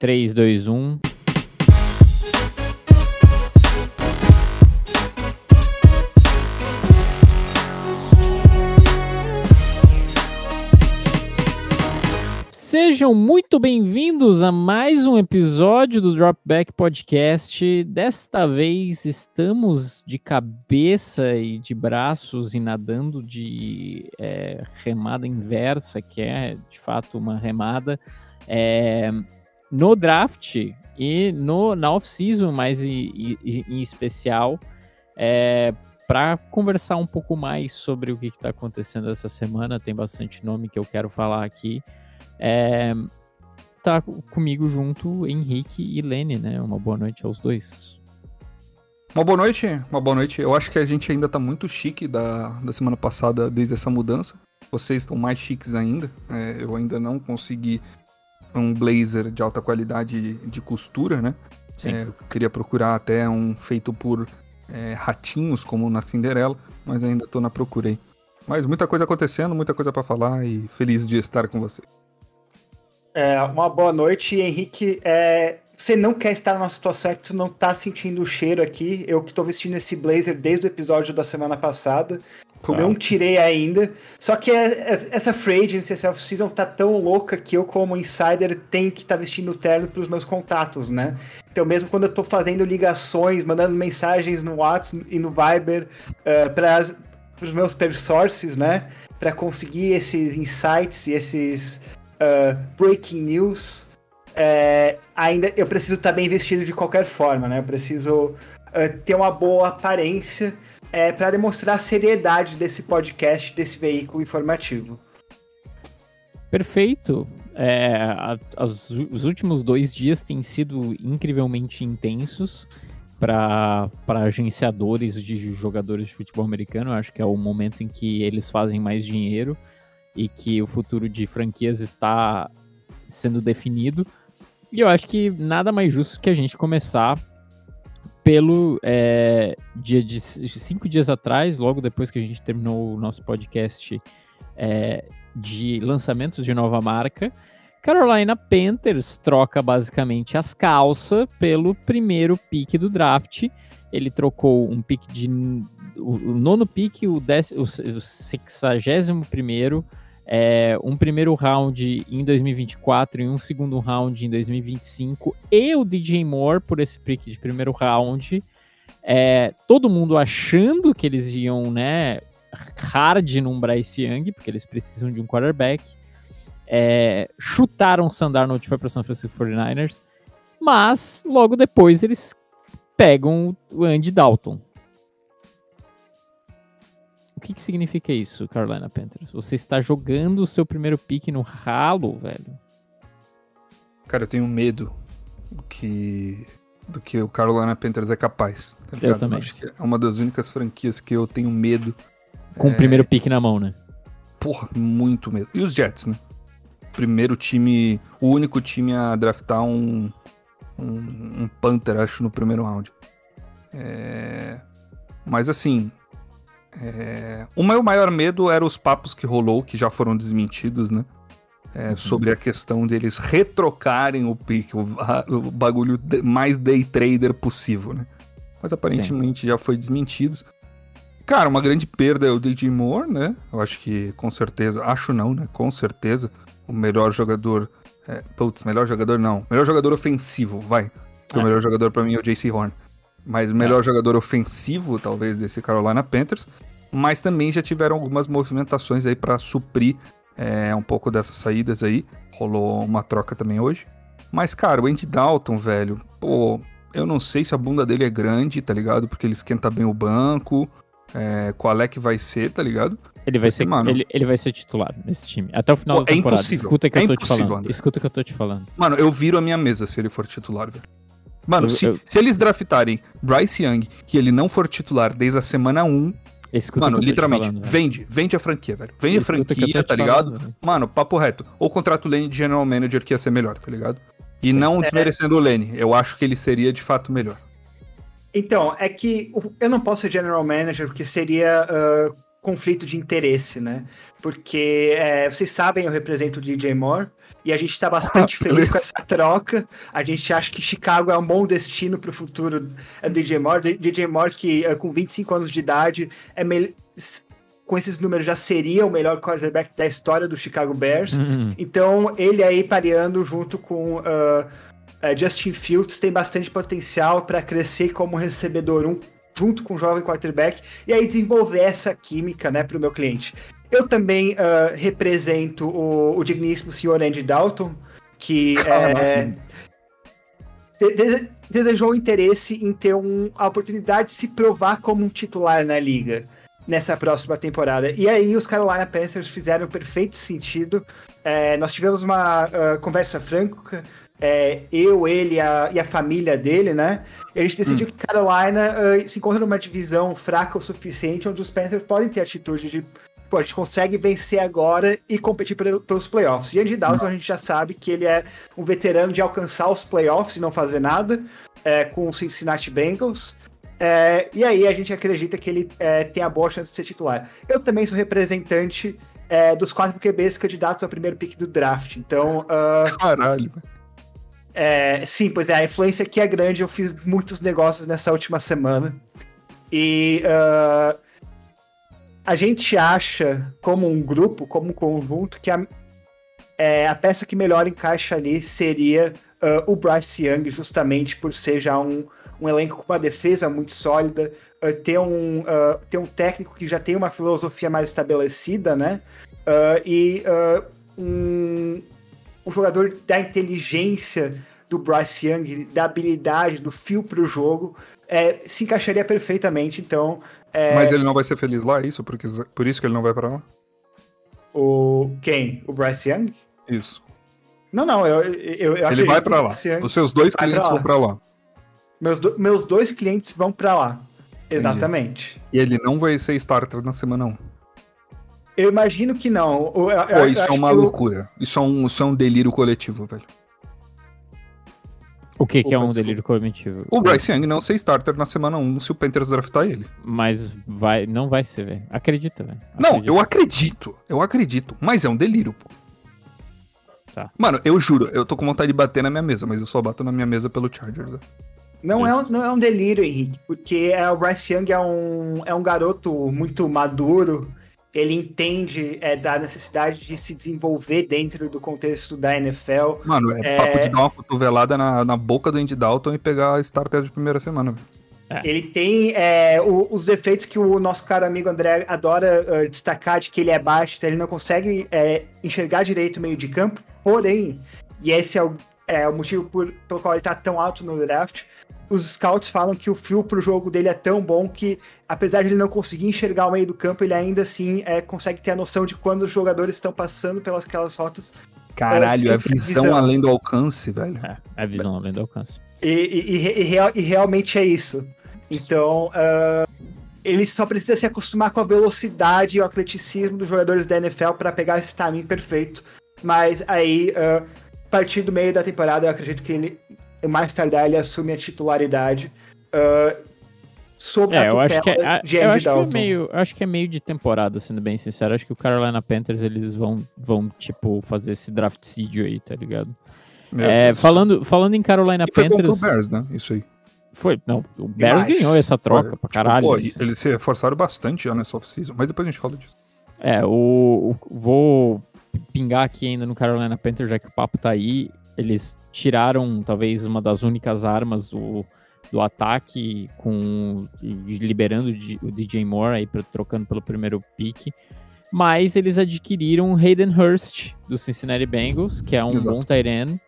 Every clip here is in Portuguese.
3, 2, 1. Sejam muito bem-vindos a mais um episódio do Dropback Podcast. Desta vez estamos de cabeça e de braços e nadando de é, remada inversa, que é de fato uma remada, é, no draft e no, na off-season, mais em, em especial, é, para conversar um pouco mais sobre o que está acontecendo essa semana. Tem bastante nome que eu quero falar aqui. É, tá comigo junto Henrique e Lene, né? Uma boa noite aos dois. Uma boa noite, uma boa noite. Eu acho que a gente ainda tá muito chique da, da semana passada, desde essa mudança. Vocês estão mais chiques ainda. É, eu ainda não consegui um blazer de alta qualidade de costura, né? É, eu queria procurar até um feito por é, ratinhos, como na Cinderela, mas ainda tô na procura aí. Mas muita coisa acontecendo, muita coisa para falar e feliz de estar com vocês. É, uma boa noite, Henrique. É, você não quer estar numa situação que tu não tá sentindo o cheiro aqui. Eu que tô vestindo esse blazer desde o episódio da semana passada. Claro. Não tirei ainda. Só que é, é, essa free agency, essa off-season tá tão louca que eu, como insider, tenho que estar tá vestindo o terno pros meus contatos, né? Então, mesmo quando eu tô fazendo ligações, mandando mensagens no WhatsApp e no Viber uh, para os meus per sources, né? Para conseguir esses insights e esses uh, breaking news, é, ainda eu preciso estar bem vestido de qualquer forma, né? Eu preciso uh, ter uma boa aparência é, para demonstrar a seriedade desse podcast, desse veículo informativo. Perfeito. É, as, os últimos dois dias têm sido incrivelmente intensos para agenciadores de jogadores de futebol americano. Eu acho que é o momento em que eles fazem mais dinheiro e que o futuro de franquias está sendo definido. E eu acho que nada mais justo que a gente começar pelo é, dia de cinco dias atrás, logo depois que a gente terminou o nosso podcast é, de lançamentos de nova marca, Carolina Panthers troca basicamente as calças pelo primeiro pick do draft. Ele trocou um pick de. O, o nono pick, o, dec, o, o sexagésimo primeiro, é, um primeiro round em 2024 e um segundo round em 2025 e o DJ Moore por esse pick de primeiro round. É, todo mundo achando que eles iam, né, hard num Bryce Young, porque eles precisam de um quarterback. É, chutaram o Sandarnold foi para São Francisco 49ers, mas logo depois eles pegam o Andy Dalton. O que, que significa isso, Carolina Panthers? Você está jogando o seu primeiro pique no ralo, velho? Cara, eu tenho medo do que, do que o Carolina Panthers é capaz. Tá eu também. acho que é uma das únicas franquias que eu tenho medo. Com é... o primeiro pique na mão, né? Porra, muito medo. E os Jets, né? Primeiro time, o único time a draftar um, um, um Panther, acho, no primeiro round. É... Mas assim, é... O meu maior medo era os papos que rolou, que já foram desmentidos, né? É, uhum. Sobre a questão deles retrocarem o pick, o, o bagulho mais day trader possível, né? Mas aparentemente Sim. já foi desmentido. Cara, uma grande perda é o DJ Moore, né? Eu acho que com certeza, acho não, né? Com certeza, o melhor jogador. É, putz, melhor jogador não. Melhor jogador ofensivo, vai. Porque é. o melhor jogador para mim é o JC Horn mas melhor é. jogador ofensivo, talvez, desse Carolina Panthers. Mas também já tiveram algumas movimentações aí para suprir é, um pouco dessas saídas aí. Rolou uma troca também hoje. Mas, cara, o Andy Dalton, velho, pô, eu não sei se a bunda dele é grande, tá ligado? Porque ele esquenta bem o banco. É, qual é que vai ser, tá ligado? Ele vai, ser, mano, ele, ele vai ser titular nesse time. Até o final pô, da é temporada. É impossível. Escuta que é eu tô te falando. André. Escuta que eu tô te falando. Mano, eu viro a minha mesa se ele for titular, velho. Mano, eu, se, eu... se eles draftarem Bryce Young, que ele não for titular desde a semana 1, Escuta mano, literalmente, falando, vende, vende a franquia, velho. Vende Escuta a franquia, tá ligado? Falando, mano, papo reto. Ou contrato o Lane de General Manager, que ia ser melhor, tá ligado? E Sim. não é. desmerecendo o Lane. Eu acho que ele seria de fato melhor. Então, é que eu não posso ser General Manager, porque seria uh, conflito de interesse, né? Porque é, vocês sabem, eu represento o DJ Moore e a gente está bastante feliz com essa troca. A gente acha que Chicago é um bom destino para o futuro do DJ Moore. DJ Moore, que é, com 25 anos de idade, é com esses números já seria o melhor quarterback da história do Chicago Bears. Uhum. Então, ele aí pareando junto com uh, Justin Fields tem bastante potencial para crescer como recebedor um junto com o jovem quarterback e aí desenvolver essa química, né, para o meu cliente. Eu também uh, represento o, o, digníssimo senhor Andy Dalton, que é, de, desejou interesse em ter um, a oportunidade de se provar como um titular na liga nessa próxima temporada. E aí os Carolina Panthers fizeram perfeito sentido. É, nós tivemos uma uh, conversa franca, é, eu, ele a, e a família dele, né? E a gente decidiu hum. que Carolina uh, se encontra numa divisão fraca o suficiente onde os Panthers podem ter atitude de pô, a gente consegue vencer agora e competir pelos playoffs. E Andy Dalton, a gente já sabe que ele é um veterano de alcançar os playoffs e não fazer nada é, com o Cincinnati Bengals. É, e aí a gente acredita que ele é, tem a boa chance de ser titular. Eu também sou representante é, dos quatro QBs candidatos ao primeiro pick do draft. Então. Uh, Caralho. É, sim, pois é, a influência aqui é grande. Eu fiz muitos negócios nessa última semana. E uh, a gente acha, como um grupo, como um conjunto, que a, é, a peça que melhor encaixa ali seria uh, o Bryce Young, justamente por ser já um, um elenco com uma defesa muito sólida, uh, ter, um, uh, ter um técnico que já tem uma filosofia mais estabelecida, né? e um, um jogador da inteligência do Bryce Young, da habilidade, do fio para o jogo, é, se encaixaria perfeitamente. Então, é... Mas ele não vai ser feliz lá, é isso? Porque, por isso que ele não vai para lá? O quem? O Bryce Young? Isso. Não, não, eu, eu, eu Ele vai para lá. Os seus dois clientes vão para lá. Meus, do, meus dois clientes vão para lá. Exatamente. Entendi. E ele não vai ser starter na semana 1. Eu imagino que não. Eu, Pô, isso é uma loucura. Isso, é um, isso é um delírio coletivo, velho. O que, que é um delírio coletivo? O Bryce Young não ser starter na semana 1 se o Panthers draftar ele. Mas vai, não vai ser, velho. Acredita, velho. Não, eu acredito. Eu acredito. Mas é um delírio, pô. Tá. Mano, eu juro, eu tô com vontade de bater na minha mesa, mas eu só bato na minha mesa pelo Chargers. Né? Não é, um, não é um delírio, Henrique, porque é, o Bryce Young é um, é um garoto muito maduro, ele entende é, da necessidade de se desenvolver dentro do contexto da NFL. Mano, é, é... papo de dar uma cotovelada na, na boca do Andy Dalton e pegar a starter de primeira semana. É. Ele tem é, o, os defeitos que o nosso caro amigo André adora uh, destacar, de que ele é baixo, então ele não consegue é, enxergar direito o meio de campo, porém, e esse é o, é o motivo por, pelo qual ele está tão alto no draft, os scouts falam que o fio pro jogo dele é tão bom que, apesar de ele não conseguir enxergar o meio do campo, ele ainda assim é, consegue ter a noção de quando os jogadores estão passando pelas aquelas rotas. Caralho, é, é visão, visão, além do alcance, velho. É, é visão além do alcance. E, e, e, real, e realmente é isso. Então, uh, ele só precisa se acostumar com a velocidade e o atleticismo dos jogadores da NFL para pegar esse timing perfeito. Mas aí, uh, a partir do meio da temporada, eu acredito que ele mais tardar ele assume a titularidade uh, sob é, a eu acho que é, de eu acho que é meio, acho que é meio de temporada, sendo bem sincero. Acho que o Carolina Panthers eles vão, vão tipo, fazer esse draft seed aí, tá ligado? É, falando, falando em Carolina e Panthers. Foi o Bears, né? Isso aí. Foi, não, o Bears Demais. ganhou essa troca foi, pra tipo, caralho. Pô, eles se forçaram bastante já nessa off-season, mas depois a gente fala disso. É, o, o, vou pingar aqui ainda no Carolina Panthers, já que o papo tá aí. Eles tiraram talvez uma das únicas armas do, do ataque, com liberando o DJ Moore aí trocando pelo primeiro pick. Mas eles adquiriram Hayden Hurst do Cincinnati Bengals, que é um Exato. bom tight.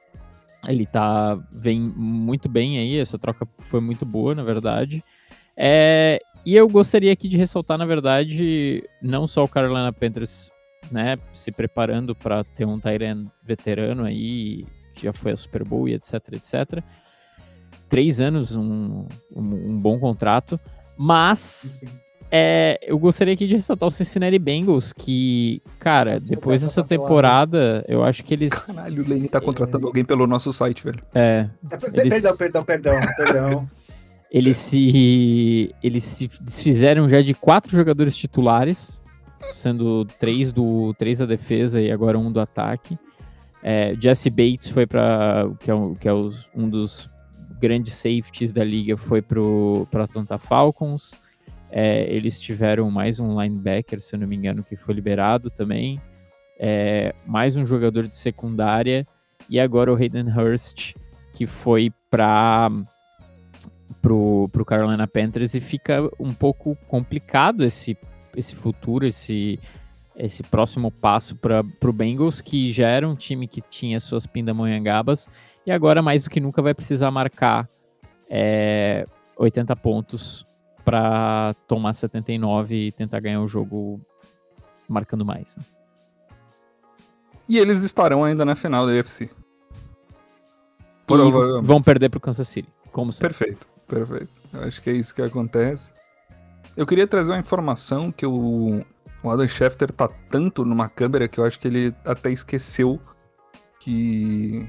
Ele tá vem muito bem aí, essa troca foi muito boa, na verdade. É, e eu gostaria aqui de ressaltar, na verdade, não só o Carolina Panthers, né, se preparando para ter um Tyrant veterano aí, que já foi a Super Bowl e etc, etc. Três anos, um, um, um bom contrato. Mas é, eu gostaria aqui de ressaltar o Cincinnati Bengals, que, cara, depois dessa temporada, eu acho que eles. Caralho, o Lane tá contratando alguém pelo nosso site, velho. É. é eles... Perdão, perdão, perdão, perdão. eles se. Eles se desfizeram já de quatro jogadores titulares sendo três, do, três da defesa e agora um do ataque. É, Jesse Bates foi para que é, que é um dos grandes safeties da liga, foi para Atlanta Falcons. É, eles tiveram mais um linebacker, se eu não me engano, que foi liberado também. É, mais um jogador de secundária. E agora o Hayden Hurst, que foi para pro, pro Carolina Panthers e fica um pouco complicado esse, esse futuro, esse, esse próximo passo para o Bengals, que já era um time que tinha suas pindamonhangabas e agora mais do que nunca vai precisar marcar é, 80 pontos para tomar 79 e tentar ganhar o jogo marcando mais. Né? E eles estarão ainda na final da UFC. Vão perder para o Kansas City, como sempre. Perfeito, perfeito. Eu acho que é isso que acontece. Eu queria trazer uma informação que o, o Adam Schefter tá tanto numa câmera que eu acho que ele até esqueceu que.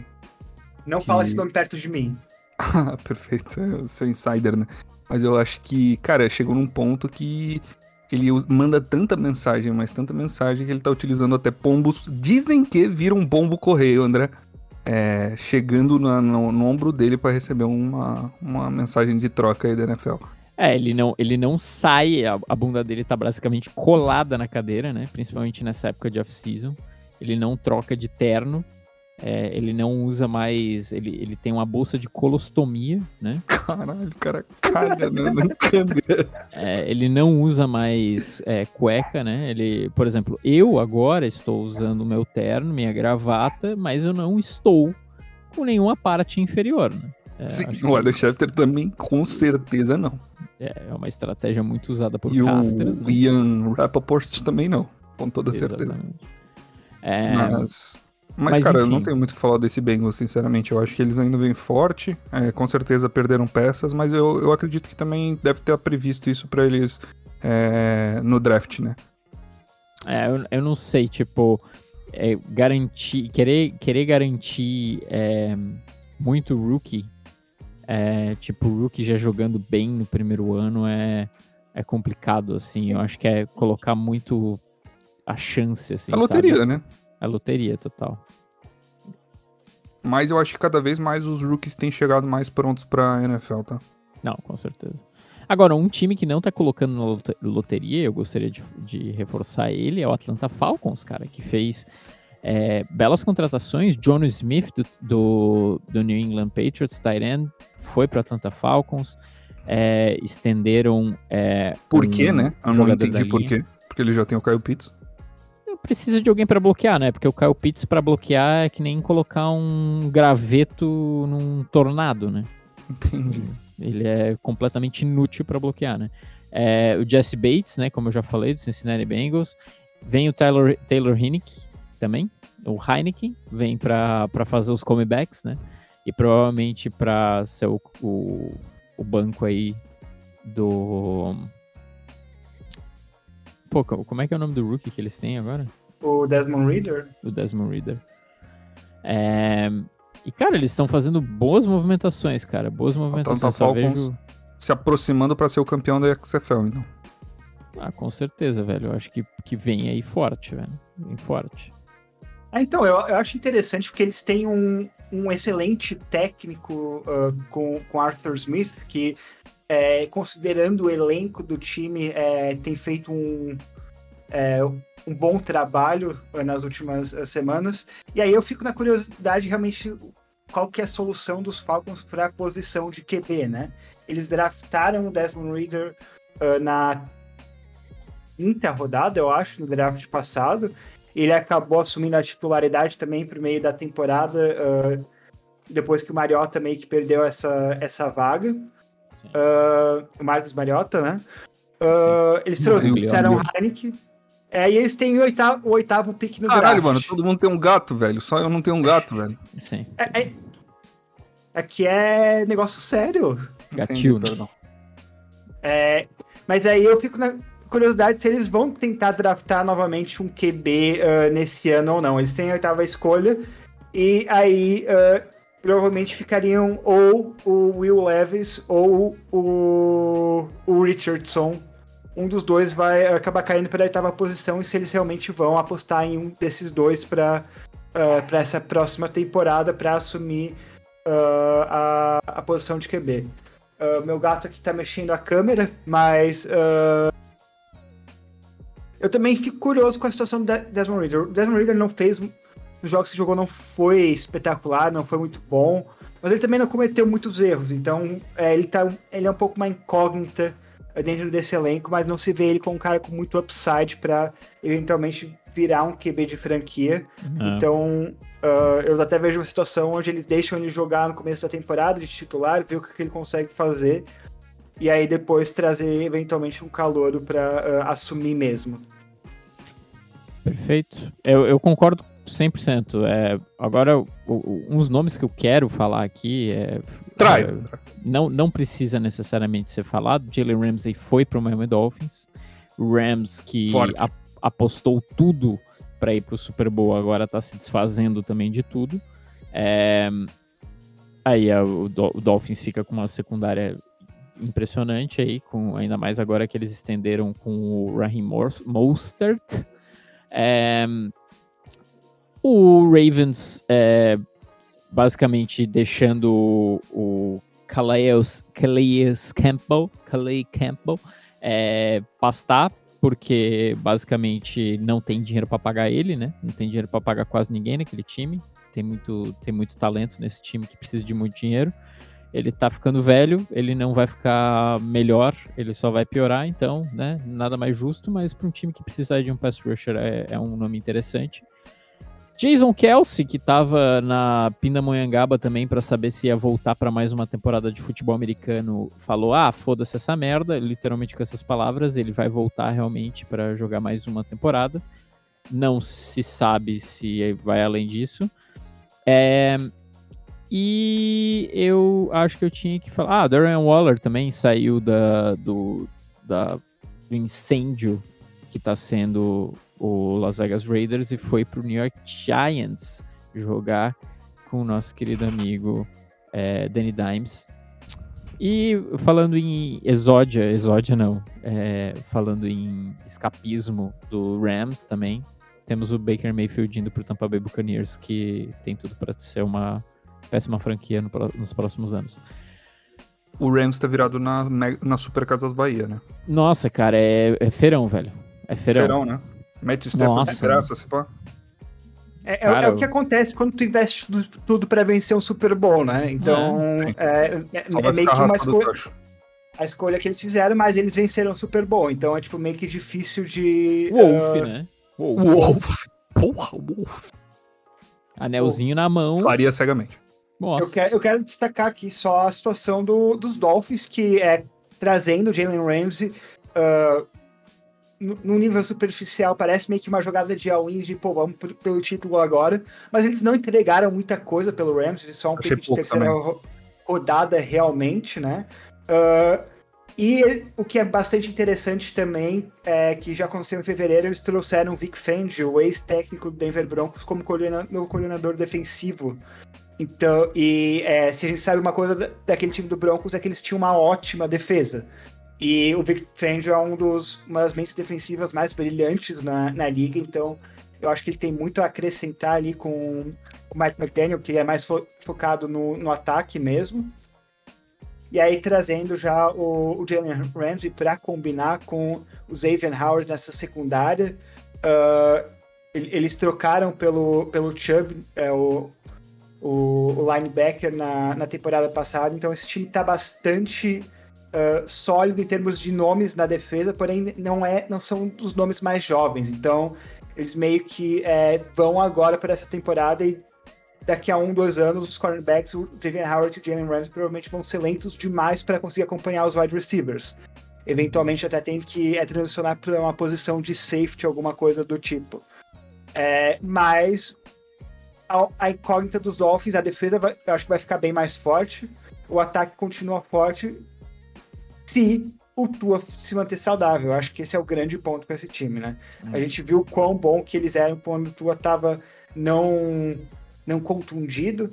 Não que... fala esse nome perto de mim. Perfeito, é o seu insider, né? Mas eu acho que, cara, chegou num ponto que ele manda tanta mensagem, mas tanta mensagem que ele tá utilizando até pombos. Dizem que vira um pombo correio, André. É, chegando no, no, no, ombro dele para receber uma, uma mensagem de troca aí da NFL. É, ele não, ele não sai, a, a bunda dele tá basicamente colada na cadeira, né? Principalmente nessa época de off-season. Ele não troca de terno. É, ele não usa mais. Ele, ele tem uma bolsa de colostomia, né? Caralho, o cara caga na câmera. É, ele não usa mais é, cueca, né? Ele, por exemplo, eu agora estou usando o meu terno, minha gravata, mas eu não estou com nenhuma parte inferior, né? É, Sim, o Schefter também, com certeza não. É, é uma estratégia muito usada por e casters. O né? Ian Rappaport também não, com toda Exatamente. certeza. É... Mas, mas, mas cara, enfim. eu não tenho muito o que falar desse Bengals, sinceramente. Eu acho que eles ainda vêm forte. É, com certeza perderam peças, mas eu, eu acredito que também deve ter previsto isso para eles é, no draft, né? É, eu, eu não sei, tipo, é, garantir, querer, querer garantir é, muito rookie é, tipo, o Rookie já jogando bem no primeiro ano é, é complicado, assim. Eu acho que é colocar muito a chance, assim. A loteria, sabe? né? A loteria, total. Mas eu acho que cada vez mais os rookies têm chegado mais prontos pra NFL, tá? Não, com certeza. Agora, um time que não tá colocando na loteria, eu gostaria de, de reforçar ele, é o Atlanta Falcons, cara, que fez é, belas contratações. John Smith, do, do, do New England Patriots, tight end, foi para Atlanta Falcons. É, estenderam. É, por quê, um né? Eu não entendi por quê. Porque ele já tem o Kyle Pitts. Precisa de alguém para bloquear, né? Porque o Kyle Pitts para bloquear é que nem colocar um graveto num tornado, né? Entendi. Ele é completamente inútil para bloquear, né? É, o Jesse Bates, né? Como eu já falei, do Cincinnati Bengals. Vem o Taylor, Taylor Hinnick também. O Heineken vem para fazer os comebacks, né? E provavelmente para ser o, o, o, banco aí do. Pô, como é que é o nome do rookie que eles têm agora? O Desmond Reader. O Desmond Reader. É... E, cara, eles estão fazendo boas movimentações, cara. Boas movimentações. Atlanta Falcons vejo... se aproximando para ser o campeão da XFL, então. Ah, com certeza, velho. Eu acho que, que vem aí forte, velho. Vem forte. Ah, então, eu, eu acho interessante porque eles têm um, um excelente técnico uh, com, com Arthur Smith, que, é, considerando o elenco do time, é, tem feito um, é, um bom trabalho uh, nas últimas uh, semanas. E aí eu fico na curiosidade realmente qual que é a solução dos Falcons para a posição de QB, né? Eles draftaram o Desmond Reader uh, na quinta rodada, eu acho, no draft passado. Ele acabou assumindo a titularidade também por meio da temporada, uh, depois que o Mariota meio que perdeu essa, essa vaga. Uh, o Marcos Mariota, né? Uh, eles trouxeram o Heineken. É, e eles têm o oitavo, o oitavo pick no Caralho, draft. mano, todo mundo tem um gato, velho. Só eu não tenho um gato, velho. Sim. É, é, aqui é negócio sério. Gatil, perdão. É, mas aí eu fico na, curiosidade se eles vão tentar draftar novamente um QB uh, ah, nesse ano ou não. Eles têm a oitava escolha e aí uh, provavelmente ficariam ou o Will Levis ou o, o Richardson um dos dois vai acabar caindo para a oitava posição e se eles realmente vão apostar em um desses dois para uh, para essa próxima temporada para assumir uh, a, a posição de QB. Uh, meu gato aqui está mexendo a câmera, mas eu também fico curioso com a situação do Desmond Reader. O Desmond Reader não fez. Os jogos que jogou não foi espetacular, não foi muito bom. Mas ele também não cometeu muitos erros. Então, é, ele, tá, ele é um pouco uma incógnita dentro desse elenco, mas não se vê ele como um cara com muito upside para eventualmente virar um QB de franquia. Uhum. Então, uh, eu até vejo uma situação onde eles deixam ele jogar no começo da temporada de titular, ver o que ele consegue fazer, e aí depois trazer eventualmente um calouro para uh, assumir mesmo. Perfeito. Eu, eu concordo 100%. É, agora, o, o, uns nomes que eu quero falar aqui é. Traz! É, não, não precisa necessariamente ser falado. Jalen Ramsey foi para o Miami Dolphins. Rams que a, apostou tudo para ir para o Super Bowl, agora está se desfazendo também de tudo. É, aí a, o, o Dolphins fica com uma secundária impressionante aí, com ainda mais agora que eles estenderam com o Raheem Mostert. É, o Ravens é, basicamente deixando o Calais, Calais Campbell, Calais Campbell é, pastar, porque basicamente não tem dinheiro para pagar ele, né? Não tem dinheiro para pagar quase ninguém naquele time. Tem muito, tem muito talento nesse time que precisa de muito dinheiro ele tá ficando velho, ele não vai ficar melhor, ele só vai piorar, então, né, nada mais justo, mas para um time que precisa de um pass rusher é, é um nome interessante. Jason Kelsey, que estava na Pindamonhangaba também para saber se ia voltar para mais uma temporada de futebol americano, falou: "Ah, foda-se essa merda", literalmente com essas palavras, ele vai voltar realmente para jogar mais uma temporada. Não se sabe se vai além disso. É, e eu acho que eu tinha que falar. Ah, Darren Waller também saiu da, do, da, do incêndio que está sendo o Las Vegas Raiders e foi para o New York Giants jogar com o nosso querido amigo é, Danny Dimes. E falando em exódia, exódia não, é, falando em escapismo do Rams também, temos o Baker Mayfield indo para o Tampa Bay Buccaneers, que tem tudo para ser uma péssima franquia no, nos próximos anos. O Rams tá virado na, na Super Casas Bahia, né? Nossa, cara, é, é feirão, velho. É feirão. Feirão, né? Mete o Stafford de graça, se pá. É, é, Cara, é, o que acontece quando tu investe tudo, tudo para vencer um Super Bowl, né? Então, é, é, é meio que uma escolha. A escolha que eles fizeram, mas eles venceram o Super Bowl. Então é tipo meio que difícil de. Wolf, uh... né? Wolf. Wolf. Porra, Wolf. Anelzinho Wolf. na mão. Faria cegamente. Eu quero, eu quero destacar aqui só a situação do, dos Dolphins, que é trazendo o Jalen Ramsey uh, no, nível superficial, parece meio que uma jogada de all-in de, pô, vamos pelo título agora, mas eles não entregaram muita coisa pelo Ramsey, só um pick de terceira também. rodada realmente, né? Uh, e o que é bastante interessante também é que já aconteceu em fevereiro, eles trouxeram o Vic Fangio, o ex-técnico do Denver Broncos, como coordenador defensivo então, e é, se a gente sabe uma coisa daquele time do Broncos é que eles tinham uma ótima defesa. E o Vic Fangio é um dos, uma das mentes defensivas mais brilhantes na, na liga, então eu acho que ele tem muito a acrescentar ali com, com o Mike McDaniel, que é mais fo focado no, no ataque mesmo. E aí trazendo já o, o Jalen Ramsey para combinar com o Xavier Howard nessa secundária. Uh, eles trocaram pelo, pelo Chubb, é, o, o, o linebacker na, na temporada passada, então esse time está bastante uh, sólido em termos de nomes na defesa, porém não, é, não são os nomes mais jovens, então eles meio que é, vão agora para essa temporada e daqui a um, dois anos, os cornerbacks, o David Howard e o Jalen Ramsey, provavelmente vão ser lentos demais para conseguir acompanhar os wide receivers. Eventualmente até tem que é, transicionar para uma posição de safety, alguma coisa do tipo. É, mas a, a incógnita dos Dolphins, a defesa vai, eu acho que vai ficar bem mais forte, o ataque continua forte se o Tua se manter saudável. Eu acho que esse é o grande ponto com esse time, né? Hum. A gente viu quão bom que eles eram quando o Tua tava não, não contundido,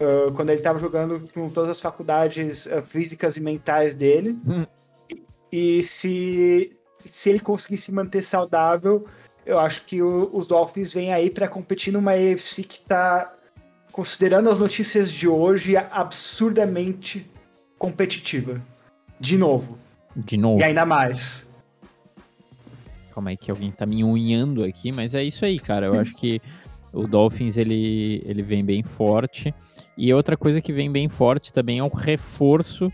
uh, quando ele tava jogando com todas as faculdades uh, físicas e mentais dele. Hum. E, e, se se ele conseguir se manter saudável, eu acho que o, os Dolphins vêm aí para competir numa AFC que tá, considerando as notícias de hoje, absurdamente competitiva. De novo. De novo. E ainda mais. Calma aí que alguém tá me unhando aqui, mas é isso aí, cara. Eu acho que o Dolphins ele, ele vem bem forte. E outra coisa que vem bem forte também é o reforço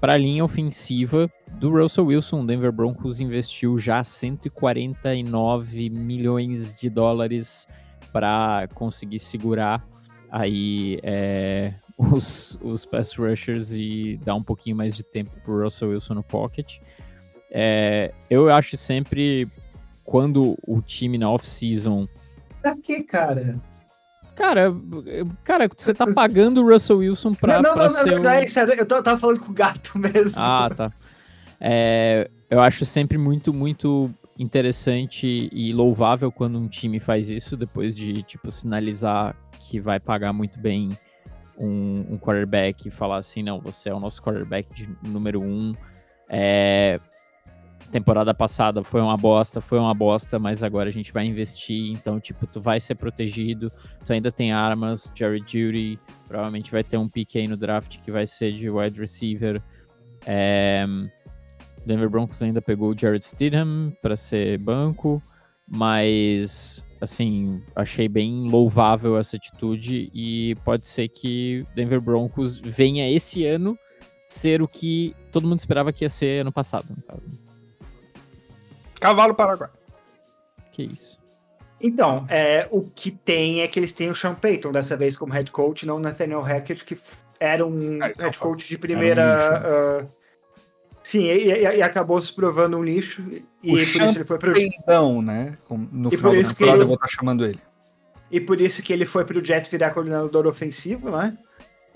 para a linha ofensiva do Russell Wilson. O Denver Broncos investiu já 149 milhões de dólares para conseguir segurar aí é, os, os pass rushers e dar um pouquinho mais de tempo para o Russell Wilson no pocket. É, eu acho sempre quando o time na off-season. Pra que, cara? Cara, cara, você tá pagando o Russell Wilson pra, não, não, pra não, ser não, não, é sério, eu tava falando com o gato mesmo. Ah, tá. É, eu acho sempre muito, muito interessante e louvável quando um time faz isso, depois de, tipo, sinalizar que vai pagar muito bem um, um quarterback e falar assim, não, você é o nosso quarterback de número um. É, temporada passada foi uma bosta, foi uma bosta, mas agora a gente vai investir, então, tipo, tu vai ser protegido, tu ainda tem armas, Jerry Judy, provavelmente vai ter um pique aí no draft que vai ser de wide receiver. É, Denver Broncos ainda pegou o Jared Stidham para ser banco, mas assim, achei bem louvável essa atitude e pode ser que Denver Broncos venha esse ano ser o que todo mundo esperava que ia ser ano passado, no caso. Cavalo Paraguai. Que isso. Então, é, o que tem é que eles têm o Sean Payton dessa vez como head coach, não o Nathaniel Hackett, que era um Ah, head coach de um primeira. uh, sim, e, e- e acabou se provando um nicho, e O por isso ele foi pro. Peidão, né? No E final por da isso que temporada ele- eu vou estar chamando ele. E por isso que ele foi pro Jets virar coordenador ofensivo, né?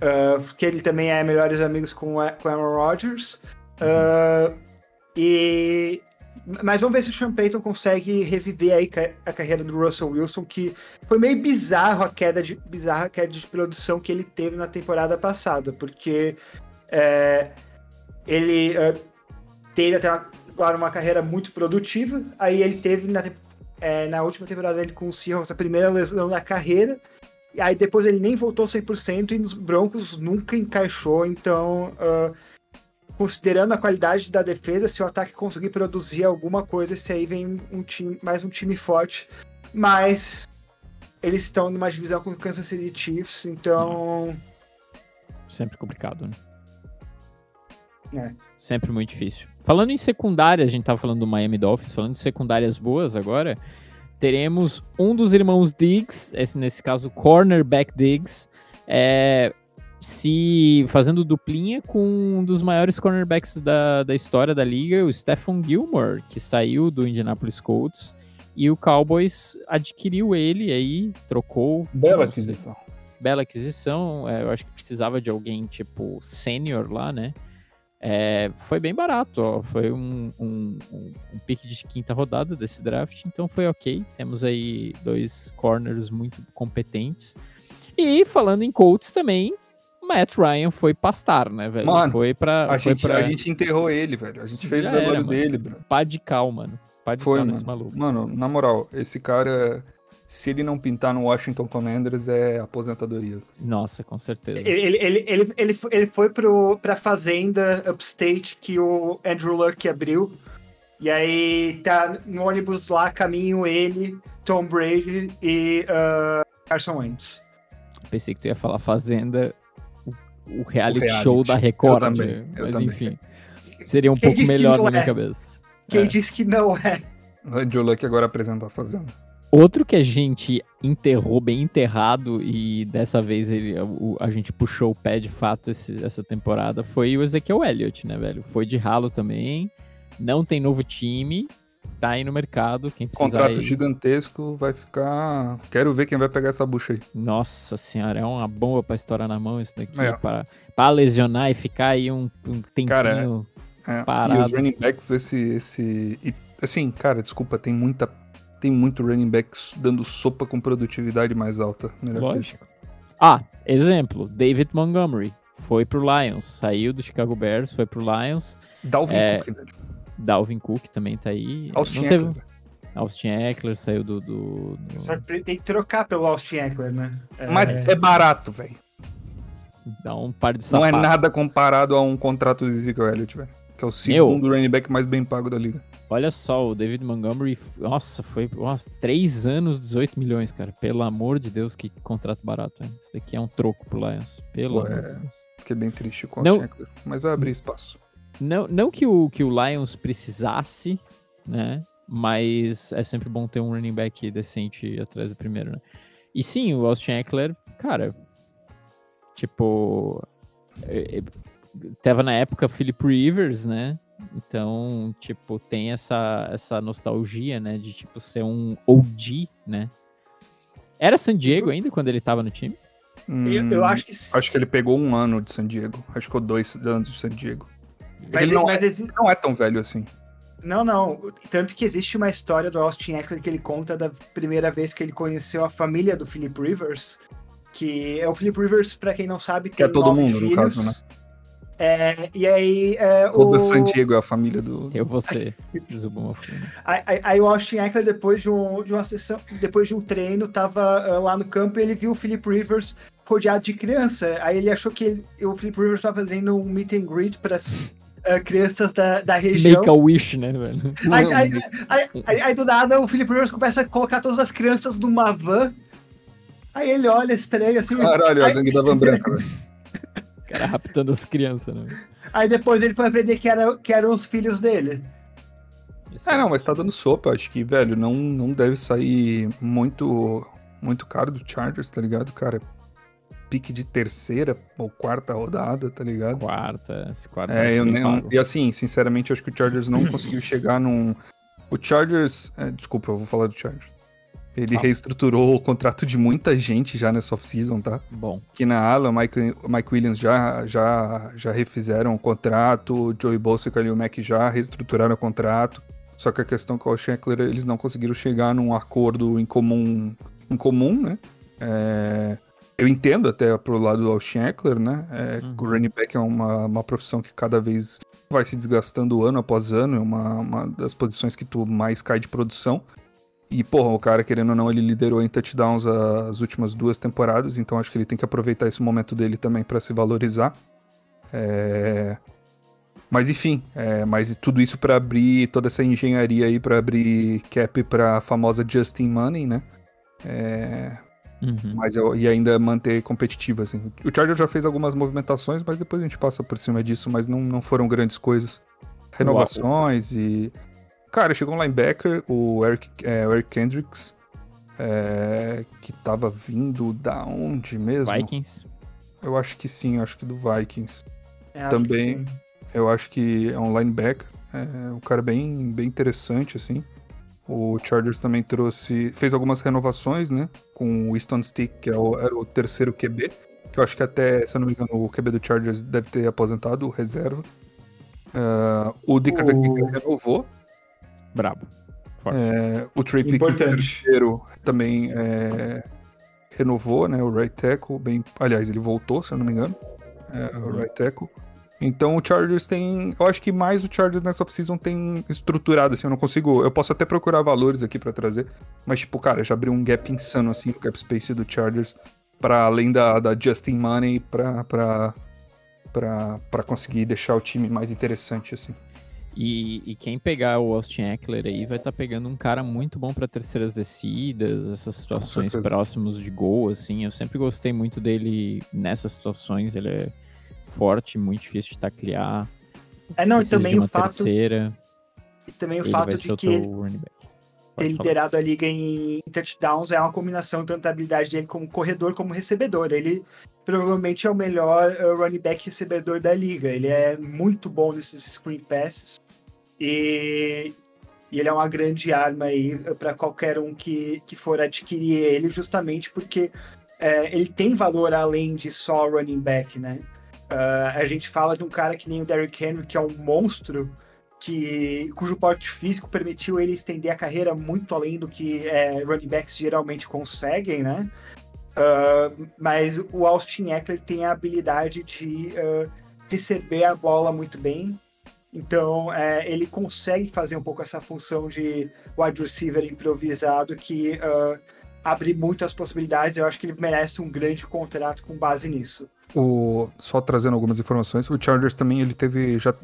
Uh, porque ele também é melhores amigos com, a- com Aaron Rodgers. Uh, e mas vamos ver se o Sean Payton consegue reviver aí a carreira do Russell Wilson, que foi meio bizarro a queda de bizarra a queda de produção que ele teve na temporada passada, porque é, ele uh, teve até claro, uma carreira muito produtiva, aí ele teve na, é, na última temporada dele com o Seahawks a primeira lesão da carreira, e aí depois ele nem voltou 100% e nos Broncos nunca encaixou, então ah, considerando a qualidade da defesa, se o ataque conseguir produzir alguma coisa, esse aí vem um time, mais um time forte. Mas eles estão numa divisão com o Kansas City Chiefs, então. Sempre complicado, né? É. Sempre muito difícil. Falando em secundária, a gente tava falando do Miami Dolphins, falando de secundárias boas agora, teremos um dos irmãos Diggs, esse, nesse caso cornerback Diggs, é, se fazendo duplinha com um dos maiores cornerbacks da, da história da liga, o Stephon Gilmore, que saiu do Indianapolis Colts, e o Cowboys adquiriu ele aí, trocou. Bela sei, aquisição. bela aquisição. é, eu acho que precisava de alguém tipo sênior lá, né? É, foi bem barato, ó. Foi um, um, um, um pique de quinta rodada desse draft, então foi ok. Temos aí dois corners muito competentes. E falando em Colts também, Matt Ryan foi pastar, né, velho? Mano, foi pra. A foi gente, pra a gente enterrou ele, velho. A gente fez Já o velório era, mano. dele, bro. pá de cal, mano. Pá de Foi, cal mano. nesse maluco. Mano, na moral, esse cara, se ele não pintar no Washington Commanders, é aposentadoria. Nossa, com certeza. Ele, ele, ele, ele, foi- ele foi pro, pra fazenda upstate que o Andrew Luck abriu. E aí tá no ônibus lá, caminho ele, Tom Brady e ah, Carson Wentz. Pensei que tu ia falar Fazenda, o, reality, O reality. show da Record. Eu também, né? eu Mas também. enfim. Seria um Quem pouco melhor na minha é? cabeça. Quem É. disse que não é? O Andrew Luck agora apresenta a Fazenda. Outro que a gente enterrou bem enterrado e dessa vez ele, o- a gente puxou o pé de fato esse- essa temporada foi o Ezequiel Elliott, né, velho? Foi de ralo também, não tem novo time, tá aí no mercado, quem Contrato aí- gigantesco, vai ficar. Quero ver quem vai pegar essa bucha aí. Nossa senhora, é uma bomba pra estourar na mão isso daqui, É. pra, pra lesionar e ficar aí um, um tempinho... Cara, É, Parado. E os running backs, esse. esse e, assim, cara, desculpa, tem muita. Tem muito running back dando sopa com produtividade mais alta. Melhor que. Lógico. Ah, exemplo, David Montgomery foi pro Lions, saiu do Chicago Bears, foi pro Lions. Dalvin É. Cook, velho. Dalvin Cook também tá aí. Austin Não teve- Eckler. Austin Eckler saiu do. do- do- Só que tem que trocar pelo Austin Eckler, né? É, Mas é barato, velho. Dá um par de Não é sapatos. nada comparado a um contrato do Ezekiel Elliott, velho. Que é o segundo running back mais bem pago da liga. Olha só, o David Montgomery, nossa, foi nossa, 3 anos, 18 milhões, cara. Pelo amor de Deus, que contrato barato, hein? Isso daqui é um troco pro Lions. Pelo Pô, amor é. de Deus. Fiquei bem triste com o. Austin Eckler. Mas vai abrir espaço. Não, não que, o, que o Lions precisasse, né? Mas é sempre bom ter um running back decente atrás do primeiro, né? E sim, o Austin Eckler, cara, tipo. é, é, Tava na época Philip Rivers, né? Então, tipo, tem essa, essa nostalgia, né? De, tipo, ser um OG, né? Era San Diego ainda quando ele tava no time? Eu, eu Hum, acho que. Acho que ele pegou um ano de San Diego. Acho que ficou dois anos de San Diego. Mas, ele não, mas é, exi- não é tão velho assim. Não, não. Tanto que existe uma história do Austin Eckler que ele conta da primeira vez que ele conheceu a família do Philip Rivers. Que é o Philip Rivers, pra quem não sabe, tem é todo nove mundo, no filhos. caso, né? É, e aí, é, Toda o... San Diego é a família do. Eu vou ser. Aí, o Austin Eckler, depois de, um, de uma sessão, depois de um treino, tava ah, lá no campo e ele viu o Philip Rivers rodeado de criança. Aí ele achou que ele- o Philip Rivers estava fazendo um meet and greet para as crianças da, da região. Make a wish, né, velho? Aí, aí, aí- aí- aí, do nada o Philip Rivers começa a colocar todas as crianças numa van. Aí ele olha estranho assim. Caralho, a gangue da Van Branca, velho. O cara raptando as crianças, né? aí depois ele foi aprender que, era, que eram os filhos dele. É, não, mas tá dando sopa. Acho que, velho, não, não deve sair muito, muito caro do Chargers, tá ligado, cara? Pique de terceira ou quarta rodada, tá ligado? Quarta, esse quarta. É, eu pago. E assim, sinceramente, eu acho que o Chargers não conseguiu chegar num. O Chargers. é, desculpa, eu vou falar do Chargers. Ele Ah. reestruturou o contrato de muita gente já nessa off-season, tá? Bom, Aqui na ala, o Mike, Mike Williams já, já, já refizeram o contrato, o Joey Bosa e o Khalil Mack já reestruturaram o contrato. Só que a questão com o Scheckler, eles não conseguiram chegar num acordo em comum, em comum né? É, eu entendo até pro lado do Scheckler, né? É, Uhum. O running back é uma, uma profissão que cada vez vai se desgastando ano após ano, é uma, uma das posições que tu mais cai de produção. E, porra, o cara, querendo ou não, ele liderou em touchdowns as últimas duas temporadas, então acho que ele tem que aproveitar esse momento dele também pra se valorizar. É... Mas enfim, é, mas tudo isso pra abrir toda essa engenharia aí pra abrir cap pra famosa Justin Money, né? É, uhum. mas eu, e ainda manter competitivo, assim. O Charger já fez algumas movimentações, mas depois a gente passa por cima disso, mas não, não foram grandes coisas. Renovações e. Cara, chegou um linebacker, o Eric, é, o Eric Kendricks, é, que tava vindo da onde mesmo? Vikings. Eu acho que sim, eu acho que do Vikings. É, acho Também. sim. Eu acho que é um linebacker, é um cara bem, bem interessante, assim. O Chargers também trouxe, fez algumas renovações, né? Com o Easton Stick, que é o- era o terceiro QB, que eu acho que até, se eu não me engano, o QB do Chargers deve ter aposentado, o reserva. Ah, o Dicker O- renovou. Brabo. É, o Trey Pickens terceiro também é, renovou, né? O right tackle, bem, aliás, ele voltou, se eu não me engano, é, o Uhum. right tackle. Então o Chargers tem, eu acho que mais o Chargers nessa off-season tem estruturado, assim, eu não consigo, eu posso até procurar valores aqui pra trazer, mas tipo, cara, já abriu um gap insano, assim, no cap space do Chargers, para além da, da Justin Money, pra, pra, pra, pra conseguir deixar o time mais interessante, assim. E, e quem pegar o Austin Eckler aí vai estar pegando um cara muito bom para terceiras descidas, essas situações próximos de gol, assim. Eu sempre gostei muito dele nessas situações. Ele é forte, muito difícil de taclear. É, não, e também o fato, terceira, e também o fato de que ele ter liderado a liga em touchdowns é uma combinação tanto da habilidade dele como corredor como recebedor. Ele provavelmente é o melhor uh, running back recebedor da liga. Ele é muito bom nesses screen passes e, e ele é uma grande arma aí para qualquer um que, que for adquirir ele, justamente porque é, ele tem valor além de só running back, né? Uh, a gente fala de um cara que nem o Derrick Henry, que é um monstro, que, cujo porte físico permitiu ele estender a carreira muito além do que é, running backs geralmente conseguem, né? Uh, mas o Austin Eckler tem a habilidade de uh, receber a bola muito bem Então, é, ele consegue fazer um pouco essa função de wide receiver improvisado que abre muitas possibilidades. Eu acho que ele merece um grande contrato com base nisso. O, só trazendo algumas informações, o Chargers também ele teve já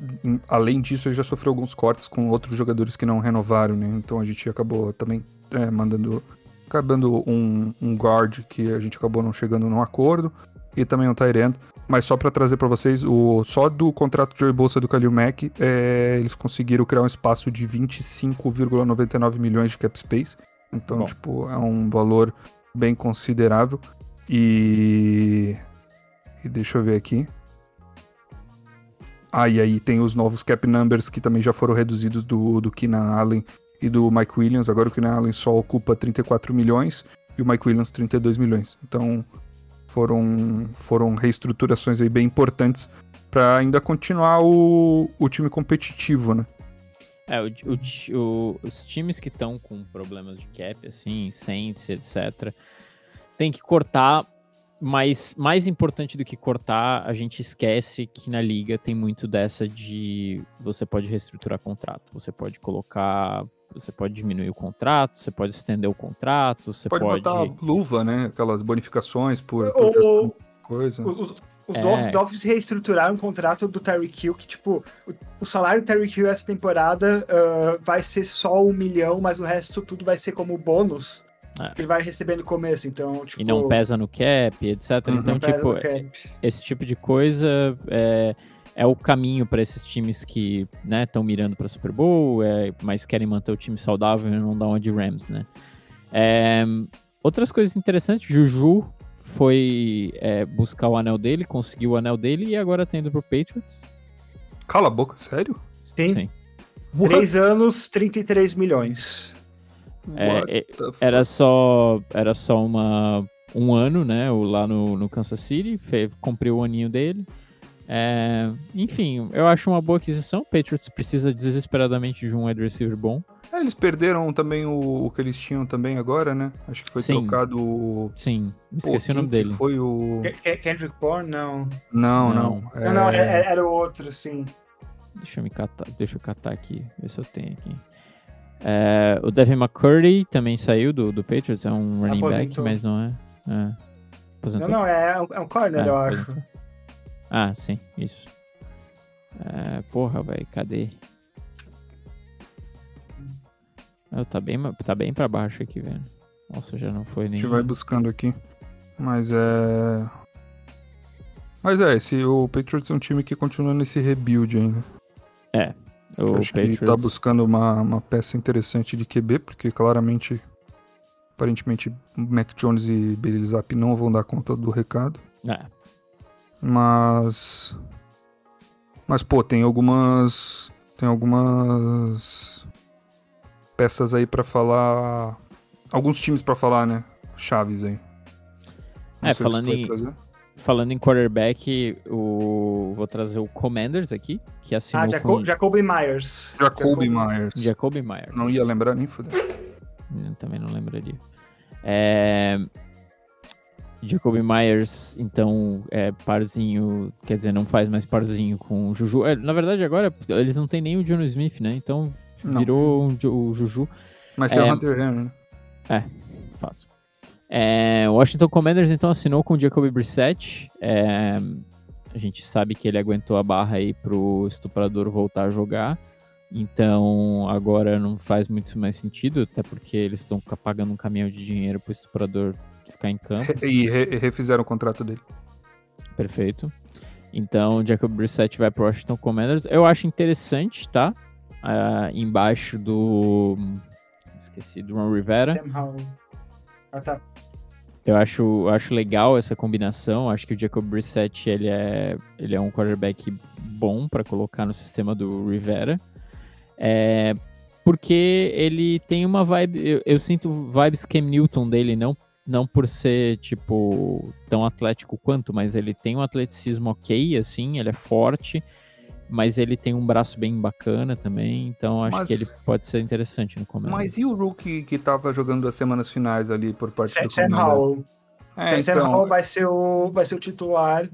além disso ele já sofreu alguns cortes com outros jogadores que não renovaram, né? Então a gente acabou também é, mandando acabando um, um guard que a gente acabou não chegando num acordo e também um Tyrant. Mas só para trazer para vocês, o só do contrato de Joey Bolsa do Khalil Mack, é, eles conseguiram criar um espaço de 25,99 milhões de cap space. Então, Bom. tipo, é um valor bem considerável. E e deixa eu ver aqui. Ah, e aí tem os novos cap numbers que também já foram reduzidos do, do Keenan Allen e do Mike Williams. Agora o Keenan Allen só ocupa 34 milhões e o Mike Williams 32 milhões. Então foram, foram reestruturações aí bem importantes para ainda continuar o, o time competitivo, né? É, o, o, os times que estão com problemas de cap, assim, Saints, etc., tem que cortar mas mais importante do que cortar, a gente esquece que na liga tem muito dessa de você pode reestruturar contrato, você pode colocar, você pode diminuir o contrato, você pode estender o contrato, você pode, pode... botar luva, né? Aquelas bonificações por, por coisa. Os, os é. Dolphins reestruturaram o contrato do Terry Hill, que, tipo, o, o salário do Terry Hill essa temporada uh, vai ser só um milhão, mas o resto tudo vai ser como bônus. É. Que ele vai receber no começo, então, tipo... E não pesa no cap, etc. Uhum. Então, tipo, esse tipo de coisa é, é o caminho para esses times que estão né, mirando para Super Bowl, é, mas querem manter o time saudável e não dar uma de Rams, né? É, outras coisas interessantes, Juju foi é, buscar o anel dele, conseguiu o anel dele e agora tá indo pro Patriots. Cala a boca, sério? Sim. Sim. Três anos, 33 milhões. É, é era só era só uma um ano, né? Lá no, no Kansas City, fez, cumpriu o aninho dele. É, enfim, eu acho uma boa aquisição. O Patriots precisa desesperadamente de um wide receiver bom. É, eles perderam também o, o, que eles tinham também agora, né? Acho que foi Sim. trocado. Sim, esqueci Pô, o nome dele. Foi o. Kendrick Bourne? Não. Não, não. Não, é... não, não era, era o outro, sim. Deixa eu me catar, deixa eu catar aqui, ver se eu tenho aqui. É, o Devin McCurdy também saiu do, do Patriots, é um running Aposentou. back, mas não é. é. Não, não, é, é um corner, é, eu acho. Ah, sim, isso. É, porra, velho, cadê? Eu, tá, bem, tá bem pra baixo aqui, velho. Nossa, já não foi nem. A gente vai buscando aqui. Mas é. Mas é, esse, o Patriots é um time que continua nesse rebuild ainda. É, o acho Patriots... que tá buscando uma, uma peça interessante de QB, porque claramente, aparentemente, Mac Jones e Zapp não vão dar conta do recado. É. Mas. Mas, pô, tem algumas. Tem algumas. Peças aí para falar. Alguns times para falar, né? Chaves aí. Não é, falando em. Trazer falando em quarterback, o... vou trazer o Commanders aqui, que assinou ah, Jaco com... Jacoby Myers. Jacoby Myers. Jacoby Myers. Não ia lembrar nem foder. Eu também não lembraria. É... Jacoby Myers, então, é parzinho, quer dizer, não faz mais parzinho com o Juju. É, na verdade, agora eles não tem nem o John Smith, né? Então virou um, o Juju. Mas tem é... o Hunter Henry, né? É. É, o Washington Commanders então assinou com o Jacoby Brissett. É, a gente sabe que ele aguentou a barra aí pro estuprador voltar a jogar. Então agora não faz muito mais sentido, até porque eles estão pagando um caminhão de dinheiro pro estuprador ficar em campo. E re refizeram o contrato dele. Perfeito. Então Jacob Brissett vai pro Washington Commanders. Eu acho interessante, tá? Uh, embaixo do. Esqueci, do Ron Rivera. Sam Ah, tá. Eu acho, acho legal essa combinação. Acho que o Jacob Brissett ele é, ele é um quarterback bom para colocar no sistema do Rivera. É, porque ele tem uma vibe. Eu, eu, sinto vibes Cam Newton dele, não, não por ser, tipo, tão atlético quanto, mas ele tem um atleticismo ok, assim, ele é forte, mas ele tem um braço bem bacana também, então acho mas, que ele pode ser interessante no começo. Mas e o rookie que tava jogando as semanas finais ali por parte Sam, do Sam Howell. É, Sam, então... Sam Howell vai ser o, vai ser o titular.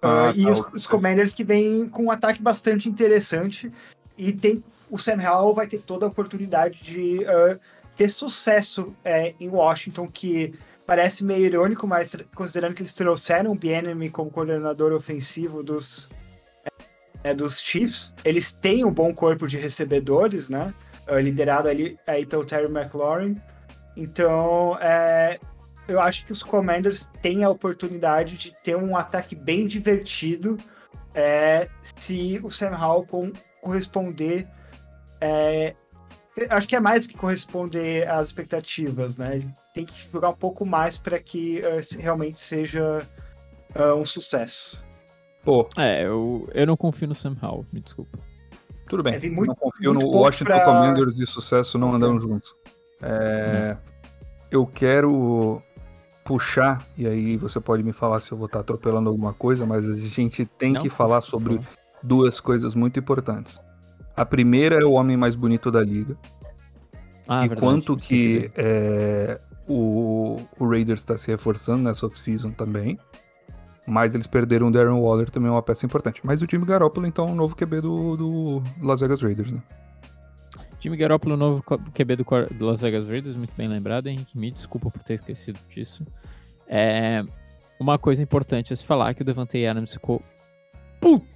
Ah, uh, e tá, os, os, Commanders que vêm com um ataque bastante interessante. e tem o Sam Howell vai ter toda a oportunidade de uh, ter sucesso é, em Washington, que parece meio irônico, mas considerando que eles trouxeram o Bienemy como coordenador ofensivo dos, é, dos Chiefs, eles têm um bom corpo de recebedores, né? Uh, liderado ali aí pelo Terry McLaurin. Então, é, eu acho que os Commanders têm a oportunidade de ter um ataque bem divertido é, se o Sam Howell corresponder. É, acho que é mais do que corresponder às expectativas, né? Tem que jogar um pouco mais para que uh, realmente seja uh, um sucesso. Pô. É, eu, eu não confio no Sam Howell, me desculpa. Tudo bem. É, muito, não confio no Washington pra... Commanders e sucesso não andam juntos. É, hum. Eu quero puxar, e aí você pode me falar se eu vou estar atropelando alguma coisa, mas a gente tem Não, que falar sobre duas coisas muito importantes. A primeira é o homem mais bonito da liga. Ah, e verdade, quanto que é, o, o Raiders está se reforçando nessa off-season também. Mas eles perderam o Darren Waller, também é uma peça importante. Mas o time Garoppolo, então, é o novo QB do, do Las Vegas Raiders, né? Jimmy Garoppolo, novo QB do, do Las Vegas Raiders, muito bem lembrado, Henrique. Me desculpa por ter esquecido disso. É, uma coisa importante a se falar é que o Devante Adams ficou puto.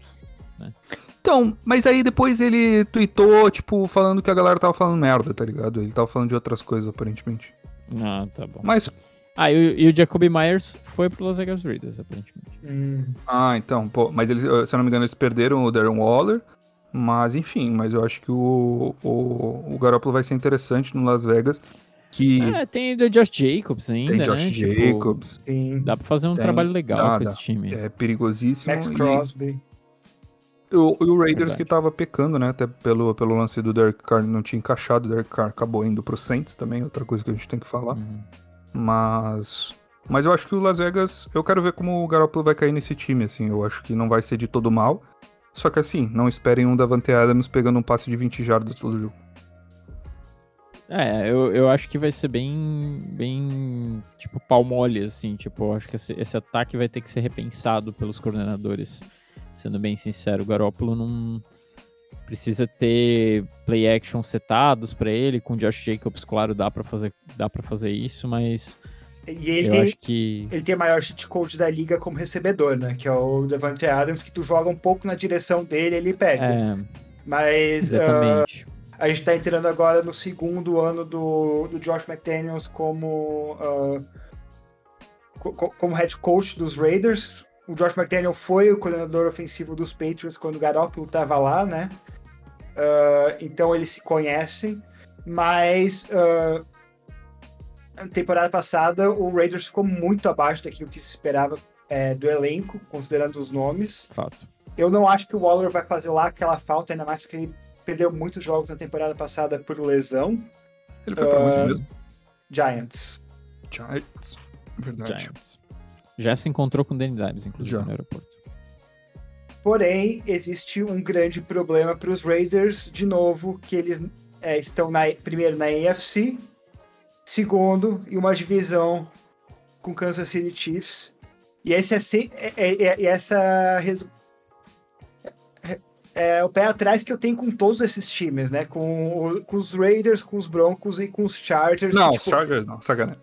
Né? Então, mas aí depois ele tweetou, tipo, falando que a galera tava falando merda, tá ligado? Ele tava falando de outras coisas, aparentemente. Ah, tá bom. Mas. Ah, e, e o Jacoby Myers foi pro Las Vegas Raiders, aparentemente. Hum. Ah, então, pô, mas eles, se eu não me engano, eles perderam o Darren Waller. Mas enfim, mas eu acho que o, o, o Garoppolo vai ser interessante no Las Vegas. Que... É, tem o Josh Jacobs ainda, tem Josh né? Jacobs. Tipo, dá pra fazer um tem, trabalho legal dá, com dá. esse time. É perigosíssimo. Max Crosby. E o, o Raiders Verdade. que tava pecando, né? Até pelo, pelo lance do Derek Carr, não tinha encaixado. O Derek Carr acabou indo pro Saints também, outra coisa que a gente tem que falar. Uhum. Mas... Mas eu acho que o Las Vegas... Eu quero ver como o Garoppolo vai cair nesse time, assim. Eu acho que não vai ser de todo mal. Só que assim, não esperem um Davante Adams pegando um passe de 20 jardas todo jogo. É, eu, eu acho que vai ser bem, bem, tipo, pau mole, assim, tipo, eu acho que esse, esse ataque vai ter que ser repensado pelos coordenadores, sendo bem sincero, o Garópolo não precisa ter play action setados para ele, com o Josh Jacobs, claro, dá para fazer, dá para fazer isso, mas e ele eu tem, acho que... ele tem a maior cheat code da liga como recebedor, né? Que é o Devante Adams, que tu joga um pouco na direção dele ele pega. É, Mas exatamente. Uh, a gente tá entrando agora no segundo ano do, do Josh McDaniels como, uh, co como head coach dos Raiders. O Josh McDaniel foi o coordenador ofensivo dos Patriots quando o Garoppolo tava lá, né? Uh, então eles se conhecem, mas uh, temporada passada, o Raiders ficou muito abaixo daquilo que se esperava é, do elenco, considerando os nomes. Fato. Eu não acho que o Waller vai fazer lá aquela falta, ainda mais porque ele perdeu muitos jogos na temporada passada por lesão. Ele foi uh, para onde mesmo? Giants. Giants, verdade. Giants. Já se encontrou com o Danny Dimes, inclusive, Já. no aeroporto. Porém, existe um grande problema para os Raiders, de novo, que eles é, estão na, primeiro na AFC, segundo e uma divisão com Kansas City Chiefs. E esse é, é, é, é essa é, é, o pé atrás que eu tenho com todos esses times, né? Com, o, com os Raiders, com os Broncos e com os Chargers. Não, tipo... os Chargers não, sacanagem.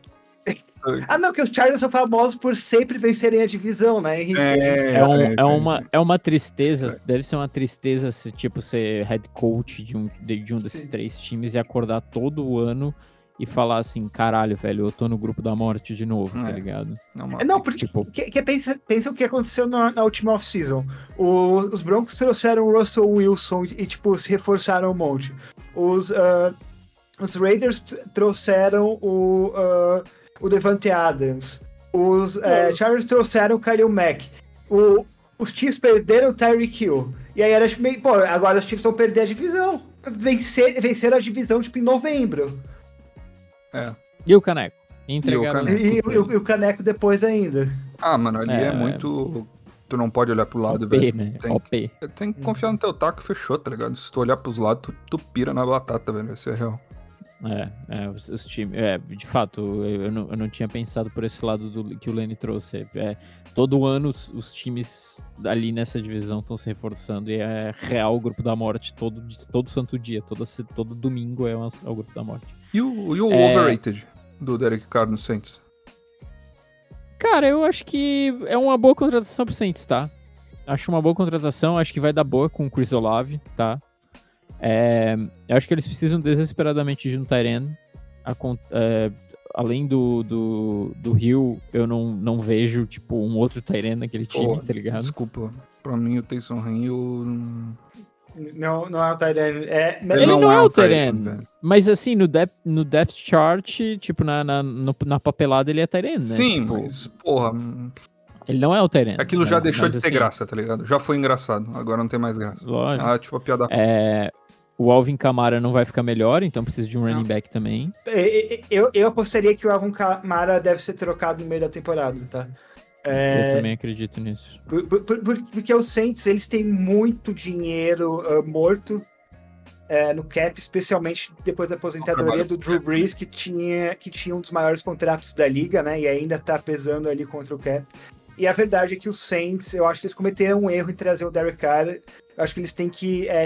Ah, não, que os Chargers são famosos por sempre vencerem a divisão, né, Henrique? É, é, um, é, uma, é uma tristeza, deve ser uma tristeza se, tipo, ser head coach de um, de, de um desses Sim. três times e acordar todo ano e falar assim, caralho, velho, eu tô no grupo da morte de novo, tá é. tá ligado? Não, é, não porque tipo... que, que pensa, pensa o que aconteceu na, na última off-season. Os Broncos trouxeram o Russell Wilson e, tipo, se reforçaram um monte. Os, uh, os Raiders trouxeram o, uh, o Devante Adams. Os uh, Chargers trouxeram o Khalil Mack. O, os Chiefs perderam o Tyreek Hill. E aí era tipo, meio, pô, agora os Chiefs vão perder a divisão. Vencer, vencer a divisão, tipo, em novembro. É. E o caneco? E, o caneco, e, e, e, o caneco depois ainda. Ah, mano, ali é, é muito. Tu não pode olhar pro lado, velho. Né? Tem, OP. tem que confiar no teu taco e fechou, tá ligado? Se tu olhar pros lados, tu, tu pira na batata, velho. Esse é real. É, é os, os times. É, de fato, eu não, eu não tinha pensado por esse lado do, que o Lenny trouxe. É, todo ano os, os, times ali nessa divisão estão se reforçando e é real o grupo da morte todo, todo santo dia, todo, todo domingo é, uma, é o grupo da morte. E o, e o é... overrated do Derek Carr no Saints? Cara, eu acho que é uma boa contratação pro Saints, tá? Acho uma boa contratação, acho que vai dar boa com o Chris Olave, tá? É, eu acho que eles precisam desesperadamente de um Tyrene. É, além do, do, do Rio, eu não, não vejo, tipo, um outro Tyrene naquele time, oh, tá ligado? Desculpa, pra mim o Taysom Hill... Não, não é o Tyrene. É, ele não, não é, é o Tyrene. Mas assim, no depth, no depth chart, tipo, na, na, no, na papelada ele é Tyrene, né? Sim, tipo, mas, porra... Ele não é o Tyrene. Aquilo mas, já deixou de ter assim, graça, tá ligado? Já foi engraçado, agora não tem mais graça. Lógico. Ah, tipo a piada. É, o Alvin Kamara não vai ficar melhor, então precisa de um running back também. Eu, eu apostaria que o Alvin Kamara deve ser trocado no meio da temporada, tá? É... Eu também acredito nisso. Por, por, por, porque os Saints, eles têm muito dinheiro uh, morto uh, no cap, especialmente depois da aposentadoria do Drew Brees, que tinha, que tinha um dos maiores contratos da liga, né? E ainda tá pesando ali contra o cap. E a verdade é que os Saints, eu acho que eles cometeram um erro em trazer o Derek Carr. Eu acho que eles têm que é,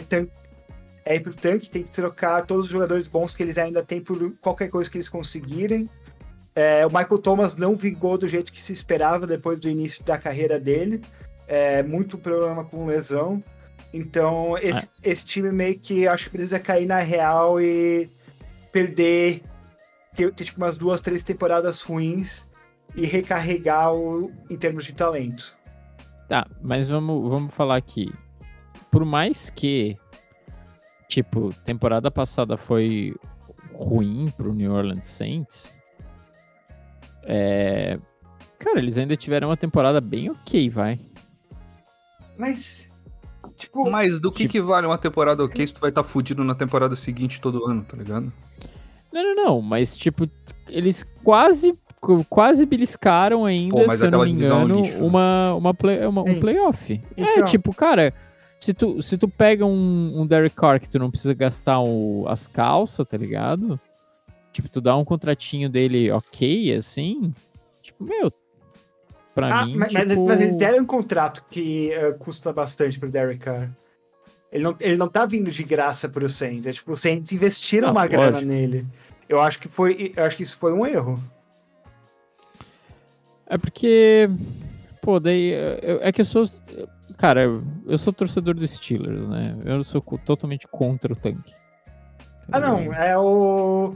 é ir pro tanque, tem que trocar todos os jogadores bons que eles ainda têm por qualquer coisa que eles conseguirem. É, o Michael Thomas não vingou do jeito que se esperava depois do início da carreira dele. É, muito problema com lesão. Então, esse, ah. esse time meio que acho que precisa cair na real e perder, ter, ter tipo umas duas, três temporadas ruins e recarregar o, em termos de talento. Tá, mas vamos, vamos falar aqui. Por mais que tipo, temporada passada foi ruim pro New Orleans Saints. É... Cara, eles ainda tiveram uma temporada bem ok, vai. Mas. Tipo. Mas do que, tipo... que vale uma temporada ok se tu vai estar tá fudido na temporada seguinte todo ano, tá ligado? Não, não, não. Mas, tipo, eles quase. Quase beliscaram ainda, Pô, se eu não me engano, lixo, né? uma, uma, play, uma um playoff. É, então... É, tipo, cara, se tu, se tu pega um, um Derek Carr que tu não precisa gastar o, as calças, tá ligado? Tipo, tu dá um contratinho dele ok, assim, tipo, meu, pra ah, mim, mas, tipo... mas, eles deram um contrato que uh, custa bastante pro Derek Carr. Ele não, ele não tá vindo de graça pro Saints. É tipo, os Saints investiram não, uma lógico. grana nele. Eu acho que foi. Eu acho que isso foi um erro. É porque. Pô, daí. é que eu sou. Cara, eu sou torcedor dos Steelers, né? Eu sou totalmente contra o tanque. Ah, não, é o.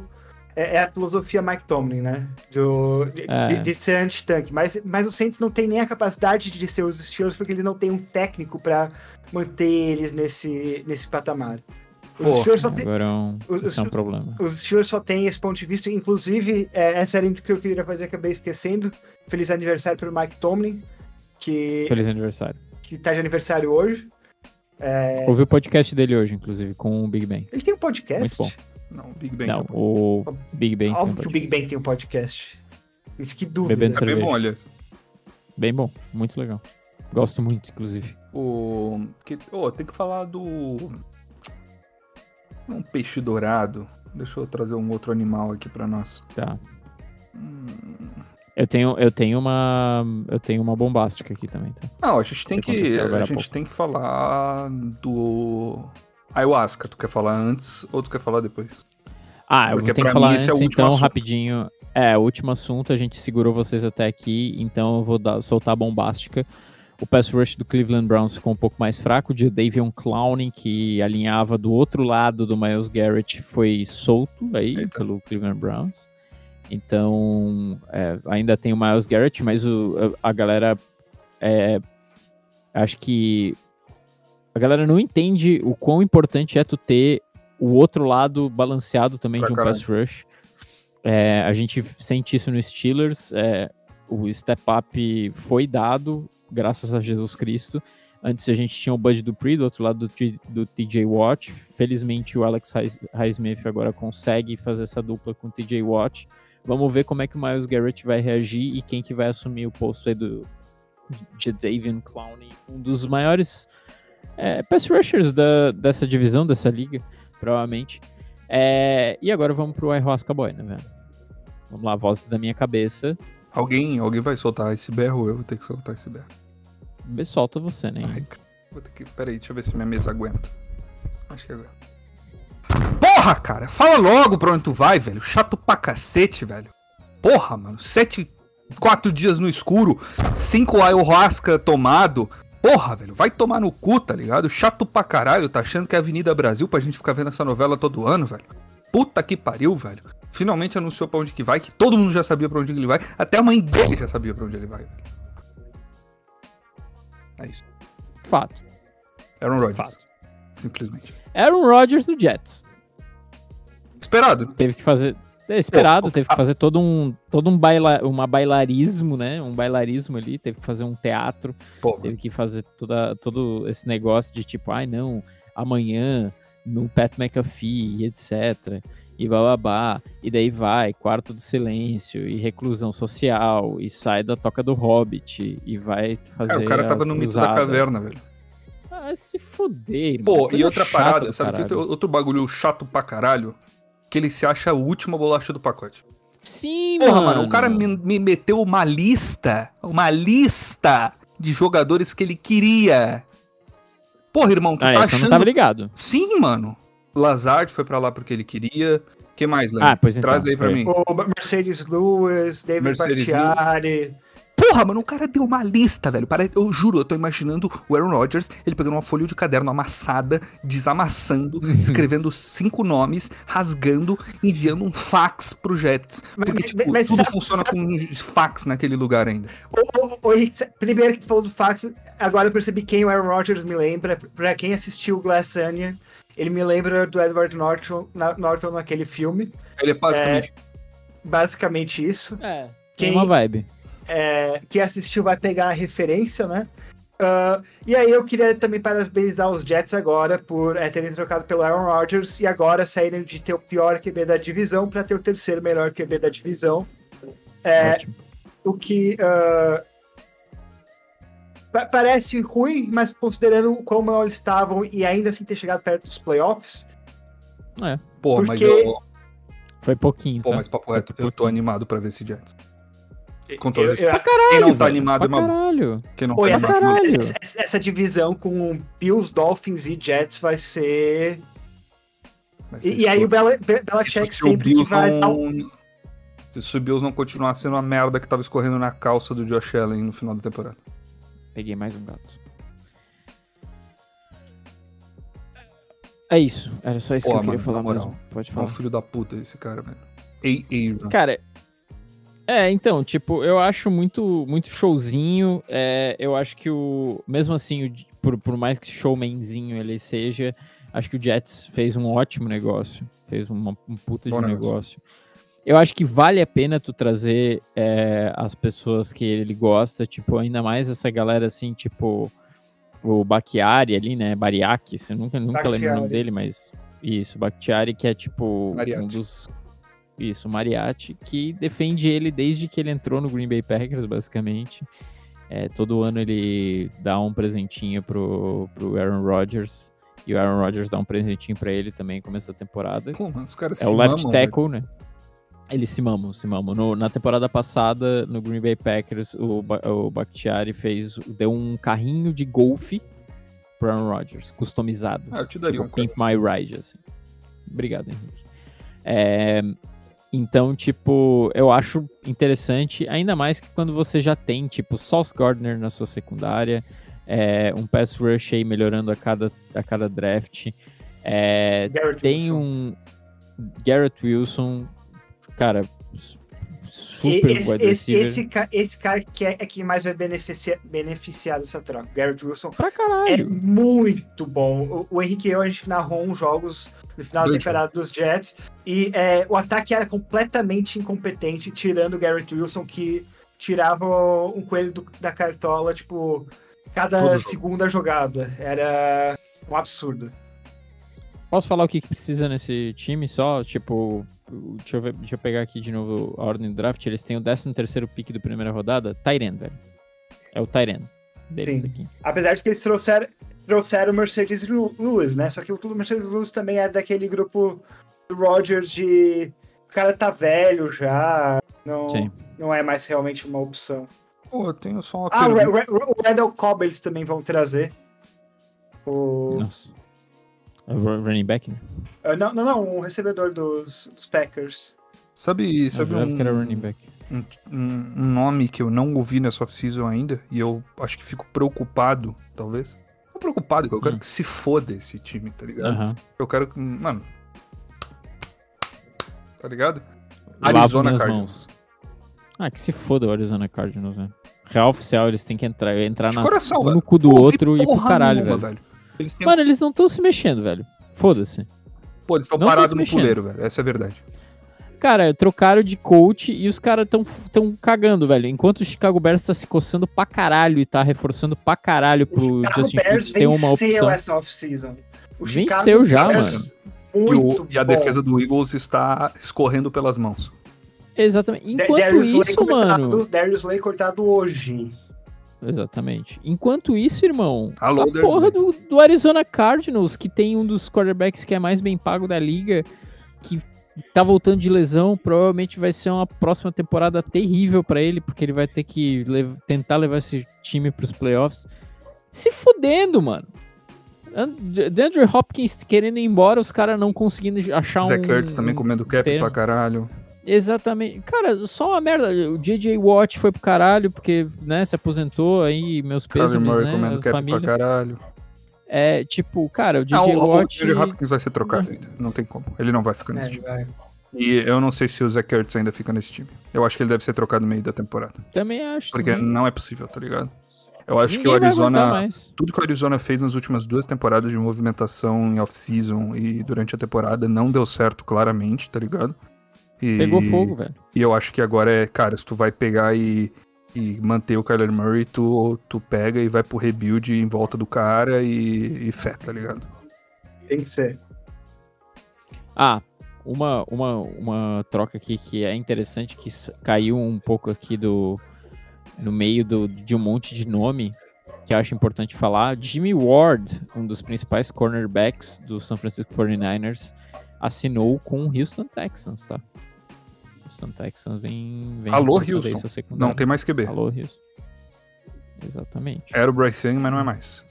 É, é a filosofia Mike Tomlin, né? De, é. de, de ser anti-tanque. Mas, mas os Saints não tem nem a capacidade de ser os Steelers porque eles não têm um técnico para manter eles nesse, nesse patamar. Os Steelers só tem, agora é um, os, é um problema. Os Steelers só têm esse ponto de vista. Inclusive, é, essa era o que eu queria fazer, acabei esquecendo. Feliz aniversário para o Mike Tomlin. Que... Feliz aniversário que tá de aniversário hoje. É... Ouvi o podcast dele hoje, inclusive, com o Big Ben. Ele tem um podcast? Muito bom. Não, o Big Ben. Não, o Big Ben. Óbvio um que o Big Ben tem um podcast. Isso que dúvida. Bebendo é bem bom, aliás. Bem bom, muito legal. Gosto muito, inclusive. O. Que... Oh, tem que falar do. Um peixe dourado. Deixa eu trazer um outro animal aqui pra nós. Tá. Hum... Eu tenho, eu tenho uma. Eu tenho uma bombástica aqui também, tá? Não, a gente tem que. A gente tem que falar do. Ayahuasca. Tu quer falar antes ou tu quer falar depois? Ah, Porque eu tenho que falar antes, é então, assunto. rapidinho. É, o último assunto, a gente segurou vocês até aqui, então eu vou dar, soltar a bombástica. O pass rush do Cleveland Browns ficou um pouco mais fraco. O Davion Clowney, que alinhava do outro lado do Miles Garrett, foi solto aí Eita. pelo Cleveland Browns. Então, é, ainda tem o Miles Garrett, mas o, a, a galera. É, acho que. A galera não entende o quão importante é tu ter o outro lado balanceado também pra de um caralho. pass rush. É, a gente sente isso no Steelers. É, o step up foi dado, graças a Jesus Cristo. Antes a gente tinha o Bud Dupree do outro lado do, do TJ Watt. Felizmente o Alex Highsmith agora consegue fazer essa dupla com o TJ Watt. Vamos ver como é que o Miles Garrett vai reagir e quem que vai assumir o posto aí do Jadavion Clowney, um dos maiores é, pass rushers da, dessa divisão, dessa liga, provavelmente. É, e agora vamos pro Ayahuasca Boy, né, velho? Vamos lá, vozes da minha cabeça. Alguém, alguém vai soltar esse berro ou eu vou ter que soltar esse berro? Solta você, né? Ai, vou ter que. Peraí, deixa eu ver se minha mesa aguenta. Acho que agora. Porra, cara! Fala logo pra onde tu vai, velho. Chato pra cacete, velho. Porra, mano. Sete. Quatro dias no escuro. Cinco ayahuasca tomado. Porra, velho. Vai tomar no cu, tá ligado? Chato pra caralho. Tá achando que é Avenida Brasil pra gente ficar vendo essa novela todo ano, velho. Puta que pariu, velho. Finalmente anunciou pra onde que vai, que todo mundo já sabia pra onde que ele vai. Até a mãe dele já sabia pra onde ele vai, velho. É isso. Fato. Aaron Rodgers. Fato. Simplesmente. Aaron Rodgers no Jets. Esperado. Teve que fazer. É esperado, teve que fazer todo um, todo um baila, uma bailarismo, né? Um bailarismo ali, teve que fazer um teatro, Pô, teve que fazer toda, todo esse negócio de tipo, ai não, amanhã no Pat McAfee, e etc. E bababá, e daí vai, quarto do silêncio, e reclusão social, e sai da toca do Hobbit, e vai fazer. cara, o cara tava no mito da caverna, velho. Ah, se fuder. Pô, e outra parada, sabe que outro, outro bagulho chato pra caralho? Que ele se acha a última bolacha do pacote. Sim, Porra, mano. mano, o cara me, me meteu uma lista, uma lista de jogadores que ele queria. Porra, irmão, tu Ah, tá eu não achando... tava ligado. Sim, mano. Lazard foi pra lá porque ele queria. que mais, Léo? Ah, pois então, Traz aí pra foi. mim. O Mercedes Lewis, David Mercedes Bakhtiari. Porra, mano, o cara deu uma lista, velho. Pare- Eu juro, eu tô imaginando o Aaron Rodgers, ele pegando uma folha de caderno amassada, desamassando, escrevendo cinco nomes, rasgando, enviando um fax pro Jets. Mas- Porque, tipo, mas tudo sabe- funciona com fax naquele lugar ainda. Cê- primeiro que tu falou do fax, agora eu percebi quem o Aaron Rodgers me lembra. Pra quem assistiu Glass Onion, ele me lembra do Edward Norton, na- Norton naquele filme. Ele é basicamente. Basicamente isso. É. Quem- Tem uma vibe. É, quem assistiu vai pegar a referência, né? Ah, e aí eu queria também parabenizar os Jets agora por é, terem trocado pelo Aaron Rodgers e agora saírem de ter o pior QB da divisão para ter o terceiro melhor QB da divisão. É, o que ah, pa- parece ruim, mas considerando como eles estavam e ainda assim ter chegado perto dos playoffs, Pô, mas porque- eu. Foi pouquinho, Pô, tá? mas papo reto, eu tô animado pra ver esse Jets. Com eu, todo eu, respeito. Pra caralho, Quem não tá animado é maluco. caralho. Quem não Pô, tá essa, animado. caralho. essa- essa divisão com Bills, Dolphins e Jets vai ser. vai ser E, e aí o. Bela- Be- Isso Belichick se o sempre que Bills vai dar um- não. Se o Bills não continuar sendo a merda que tava escorrendo na calça do Josh Allen no final da temporada. Peguei mais um gato. É isso. Era só isso Pô, que eu queria mano, falar na moral, mesmo. Pode É um falar. filho da puta esse cara, velho. Ei, ei, não. Cara, é, então, tipo, eu acho muito, muito showzinho. é, eu acho que o. Mesmo assim, o- por, por mais que showmanzinho ele seja, acho que o Jets fez um ótimo negócio. Fez uma, um puta Bom de negócio. negócio. Eu acho que vale a pena tu trazer é, as pessoas que ele gosta, tipo, ainda mais essa galera assim, tipo, o Bakhtiari ali, né? Bariaki, você nunca, nunca lembro o nome dele, mas isso, Bakhtiari, que é tipo um dos. Isso, Mariachi, que defende ele desde que ele entrou no Green Bay Packers, basicamente. É, todo ano ele dá um presentinho pro, pro Aaron Rodgers. E o Aaron Rodgers dá um presentinho pra ele também no começo da temporada. Pô, mano, os caras É se o left mamam, velho. tackle, né? Eles se mamam, se mamam. No- na temporada passada, no Green Bay Packers, o, o Bakhtiari fez, deu um carrinho de golfe pro Aaron Rodgers, customizado. Ah, eu te daria Tipo, um. Pimp My Ride, assim. Obrigado, Henrique. É, então, tipo, eu acho interessante, ainda mais que quando você já tem, tipo, Sauce Gardner na sua secundária, é, um pass rush aí melhorando a cada, a cada draft. É, tem Wilson. um Garrett Wilson, cara, su- super esse, wide esse, esse, esse cara que é, é quem mais vai beneficiar, beneficiar dessa troca. Garrett Wilson Pra é caralho. muito bom. O, o Henrique e eu, a gente narrou uns jogos no final da Dois temporada dos Jets. E é, o ataque era completamente incompetente, tirando o Garrett Wilson, que tirava um coelho do- da cartola, tipo, cada Todo jogo. segunda jogada. Era um absurdo. Posso falar o que, que precisa nesse time só? Tipo, deixa eu, ver- deixa eu pegar aqui de novo a ordem do draft. Eles têm o 13 terceiro pick da primeira rodada. Tyren, velho. É o Tyren deles Sim. aqui. Apesar de que eles trouxeram, trouxeram o Mercedes Lewis, né? Só que o Mercedes Lewis também é daquele grupo do Rodgers de. O cara tá velho já. Não, Sim. não é mais realmente uma opção. Pô, eu tenho só uma Ah, o, pergunta. Randall Cobb eles também vão trazer. O... Nossa. É o running back, né? Ah, não, não, não, um recebedor dos, dos Packers. Sabe, sabe jurava um, que era running back. um, um- um nome que eu não ouvi nessa off-season ainda e eu acho que fico preocupado, talvez. Não preocupado, eu quero Hum. que se foda esse time, tá ligado? Aham. Eu quero que. Mano. Tá ligado? Lavo Arizona Cardinals. mãos. Ah, que se foda o Arizona Cardinals, velho. Real oficial, eles têm que entrar, entrar na, coração, um no cu do outro e pro caralho, nenhuma, velho. Eles têm... Mano, eles não estão se mexendo, velho. Foda-se. Pô, eles estão parados no mexendo. puleiro, velho. Essa é a verdade. Cara, trocaram de coach e os caras tão, tão cagando, velho. Enquanto o Chicago Bears tá se coçando pra caralho e tá reforçando pra caralho pro Justin Bears Fields ter uma venceu opção. essa off-season. O Venceu já, Bears, mano. E, o- e a bom. defesa do Eagles está escorrendo pelas mãos. Exatamente. Enquanto Darius isso, mano. cortado- Darius Slay cortado hoje. Exatamente. Enquanto isso, irmão, Alô, a Darius porra do, do Arizona Cardinals, que tem um dos quarterbacks que é mais bem pago da liga, que tá voltando de lesão, provavelmente vai ser uma próxima temporada terrível pra ele, porque ele vai ter que lev- tentar levar esse time pros playoffs. Se fudendo, mano. And- DeAndre Hopkins querendo ir embora, os caras não conseguindo achar um. Zach Ertz também comendo cap termo. pra caralho. Exatamente. Cara, só uma merda. O JJ Watt foi pro caralho, porque, né, se aposentou aí, meus Kyler pêsames, Murray né, comendo cap família. pra caralho. É, tipo, cara, o DJ Não, o, o Watt... Andrew Hopkins vai ser trocado ainda. Não tem como. Ele não vai ficar nesse É, time. vai. E eu não sei se o Zach Ertz ainda fica nesse time. Eu acho que ele deve ser trocado no meio da temporada. Também acho. Porque também. não é possível, tá ligado? Eu acho que o Ninguém vai aguentar Arizona. Tudo que o Arizona fez nas últimas duas temporadas de movimentação em off-season e durante a temporada não deu certo claramente, tá ligado? E, Pegou fogo, velho. E eu acho que agora é, cara, se tu vai pegar e, e manter o Kyler Murray, tu, tu pega e vai pro rebuild em volta do cara e, e fé, tá ligado? Tem que ser. Ah, uma, uma, uma troca aqui que é interessante, que caiu um pouco aqui do no meio do, de um monte de nome, que eu acho importante falar. Jimmy Ward, um dos principais cornerbacks do San Francisco 49ers, assinou com o Houston Texans, tá? Houston Texans vem... vem Alô, Houston. Não tem mais QB. Alô, Houston. Exatamente. Era o Bryce Young, mas não é mais.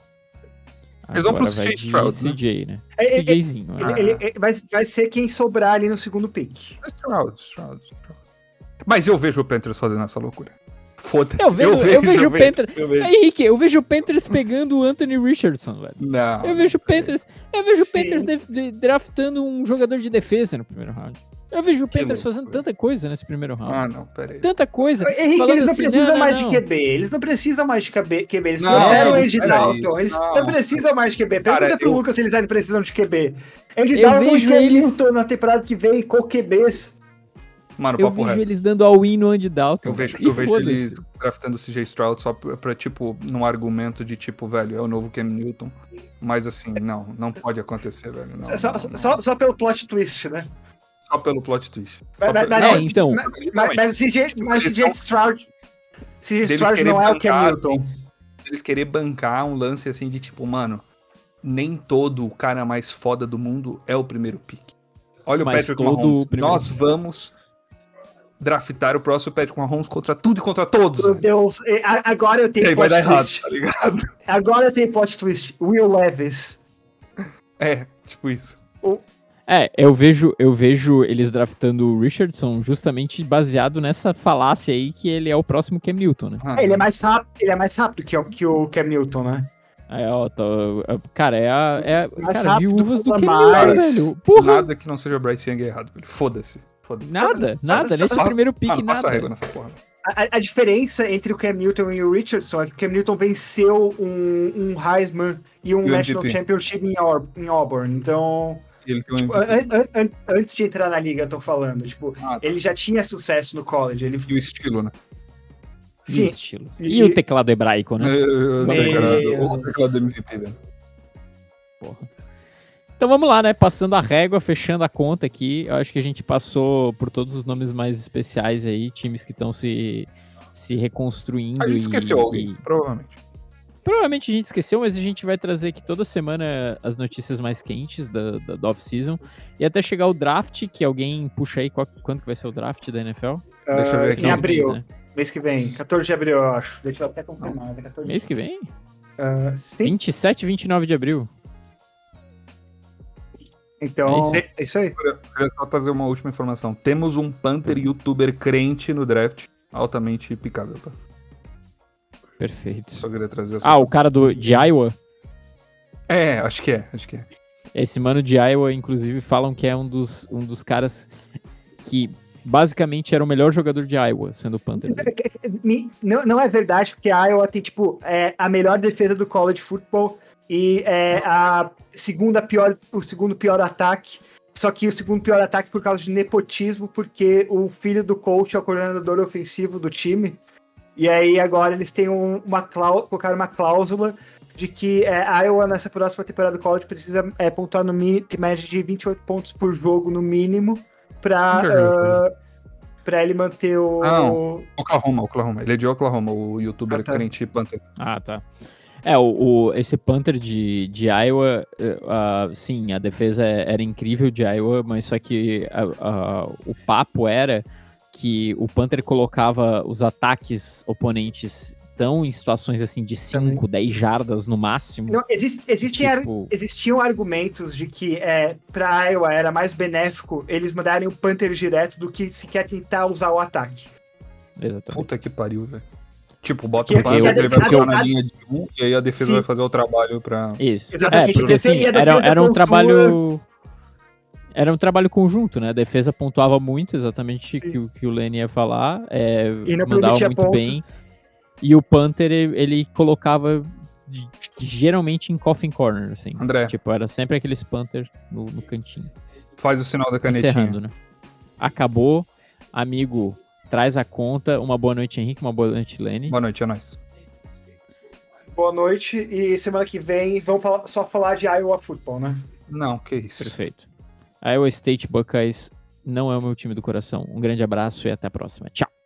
Eles vão pro CJ Stroud, né? CJ, né? É, é, CJzinho. né? Ele, ele- ele vai, vai ser quem sobrar ali no segundo pick. Stroud, Stroud, Stroud. Mas eu vejo o Panthers fazendo essa loucura. Foda-se. Eu vejo- eu vejo o Panthers- Eu vejo. Henrique, eu vejo o Panthers pegando o Anthony Richardson, velho. Não. Eu vejo o Panthers, eu vejo o. Panthers de- de- draftando um jogador de defesa no primeiro round. Eu vejo o Panthers fazendo tanta coisa nesse primeiro round. Ah, não, pera aí. Tanta coisa. Henrique, eles não assim, precisam não, mais não. de QB. Eles não precisam mais de QB. QB. Eles Não, trouxeram o peraí, Dalton. Eles não. não precisam mais de QB. Pergunta Cara, pro eu- Lucas se eles ainda precisam de QB. Eu Dalton vejo e eles- Hamilton na temporada que vem com QBs. Mano, Eu papo vejo reto. eles dando all-in no Andy Dalton. Eu vejo, eu vejo eles draftando o CJ Stroud só pra, pra, tipo, num argumento de tipo, velho, é o novo Cam Newton. Mas assim, não, não pode acontecer, velho. Não, só, não, só- não. só, só pelo plot twist, né? Só pelo plot twist. Mas, Só mas, mas- Não, mas- então. mas, mas, o CJ, mas o CJ Stroud. CJ Stroud não é o Cam bancar, Newton. Eles querer bancar um lance assim de tipo, mano, nem todo o cara mais foda do mundo é o primeiro pick. Olha Mas o Patrick Mahomes. o Nós vamos draftar o próximo Patrick Mahomes contra tudo e contra todos. Meu. Deus, e- agora eu E tenho aí vai plot dar errado, twist. tá ligado? Agora eu tenho plot twist. Will Levis. É, tipo isso. É, eu vejo, eu vejo eles draftando o Richardson justamente baseado nessa falácia aí que ele é o próximo Cam Newton, né? Ah, É, ele é mais rápido, ele é mais rápido que, o- que o Cam Newton, né? Aí, ó, tô- é, cara, é a, é a- Mais cara, rápido, viúvas do Cam Newton, mais. velho. Porra, Nada que não seja Bryce Young é errado, velho. Foda-se. Foda-se. nada, nada, só- nesse só- primeiro pick, Mano, nada. régua nessa porra. A, a- diferença entre o Cam Newton e o Richardson é que o Cam Newton venceu um, um Heisman e um E o National MVP. Championship em, Aub- em Auburn. Então, Ele tem um tipo, an- an- an- antes de entrar na liga, eu tô falando, tipo, Ah, tá. ele já tinha sucesso no college. Ele, E o estilo, né? E o sim, estilo. E- E o teclado hebraico, né? Eu- Meu teclado- O teclado do MVP, velho. Porra. Então vamos lá, né? Passando a régua, fechando a conta aqui. Eu acho que a gente passou por todos os nomes mais especiais aí, times que estão se, se reconstruindo. A gente e- esqueceu alguém, e- provavelmente. Provavelmente a gente esqueceu, mas a gente vai trazer aqui toda semana as notícias mais quentes da, da, da off-season. E até chegar o draft, que alguém puxa aí qual, quando que vai ser o draft da NFL? Deixa eu ver aqui. Em abril. Mês, né? mês que vem, 14 de abril, eu acho. Deixa eu até confirmar. É 14 mês que vem? Uh, sim. 27 e 29 de abril. Então, é isso, é isso aí. Eu queria só trazer uma última informação. Temos um Panther youtuber crente no draft, altamente picável, tá? Perfeito. Só queria trazer essa Ah, o cara do, de Iowa? É, acho que é, acho que é. Esse mano de Iowa, inclusive, falam que é um dos, um dos caras que basicamente era o melhor jogador de Iowa, sendo Panther. Não, não é verdade, porque a Iowa tem, tipo, é, a melhor defesa do college football e é, a segunda pior, o segundo pior ataque. Só que o segundo pior ataque por causa de nepotismo, porque o filho do coach é o coordenador ofensivo do time. E aí agora eles têm um, uma cláusula, colocaram uma cláusula de que é, a Iowa nessa próxima temporada do college precisa é, pontuar no mínimo, média de 28 pontos por jogo no mínimo para uh, para ele manter o. Não, Oklahoma, Oklahoma. Ele é de Oklahoma, o youtuber ah, tá. crente Panther. Ah, tá. É, o, o, esse Panther de, de Iowa, uh, sim, a defesa era incrível de Iowa, mas só que uh, uh, o papo era que o Panther colocava os ataques oponentes tão em situações assim de 5, 10 jardas no máximo. Não, existe, existem tipo... ar, existiam argumentos de que é, para Iowa era mais benéfico eles mandarem o Panther direto do que sequer tentar usar o ataque. Exatamente. Puta que pariu, velho. Tipo, bota o Panther, ele vai ficar na linha de um e aí a defesa Sim. vai fazer o trabalho pra. Isso. Exatamente. É, porque assim, era, era um trabalho era um trabalho conjunto, né? A defesa pontuava muito, exatamente o que, que o Lenny ia falar. É, mandava muito ponto. bem. E o Panther, ele, ele colocava geralmente em coffin corner, assim. André. Tipo, era sempre aqueles Panther no, no cantinho. Faz o sinal da canetinha. Encerrando, né? Acabou. Amigo, traz a conta. Uma boa noite, Henrique. Uma boa noite, Lenny. Boa noite, é nóis. Boa noite. E semana que vem vamos só falar de Iowa Football, né? Não, que isso. Perfeito. Iowa State Buckeyes não é o meu time do coração. Um grande abraço e até a próxima. Tchau.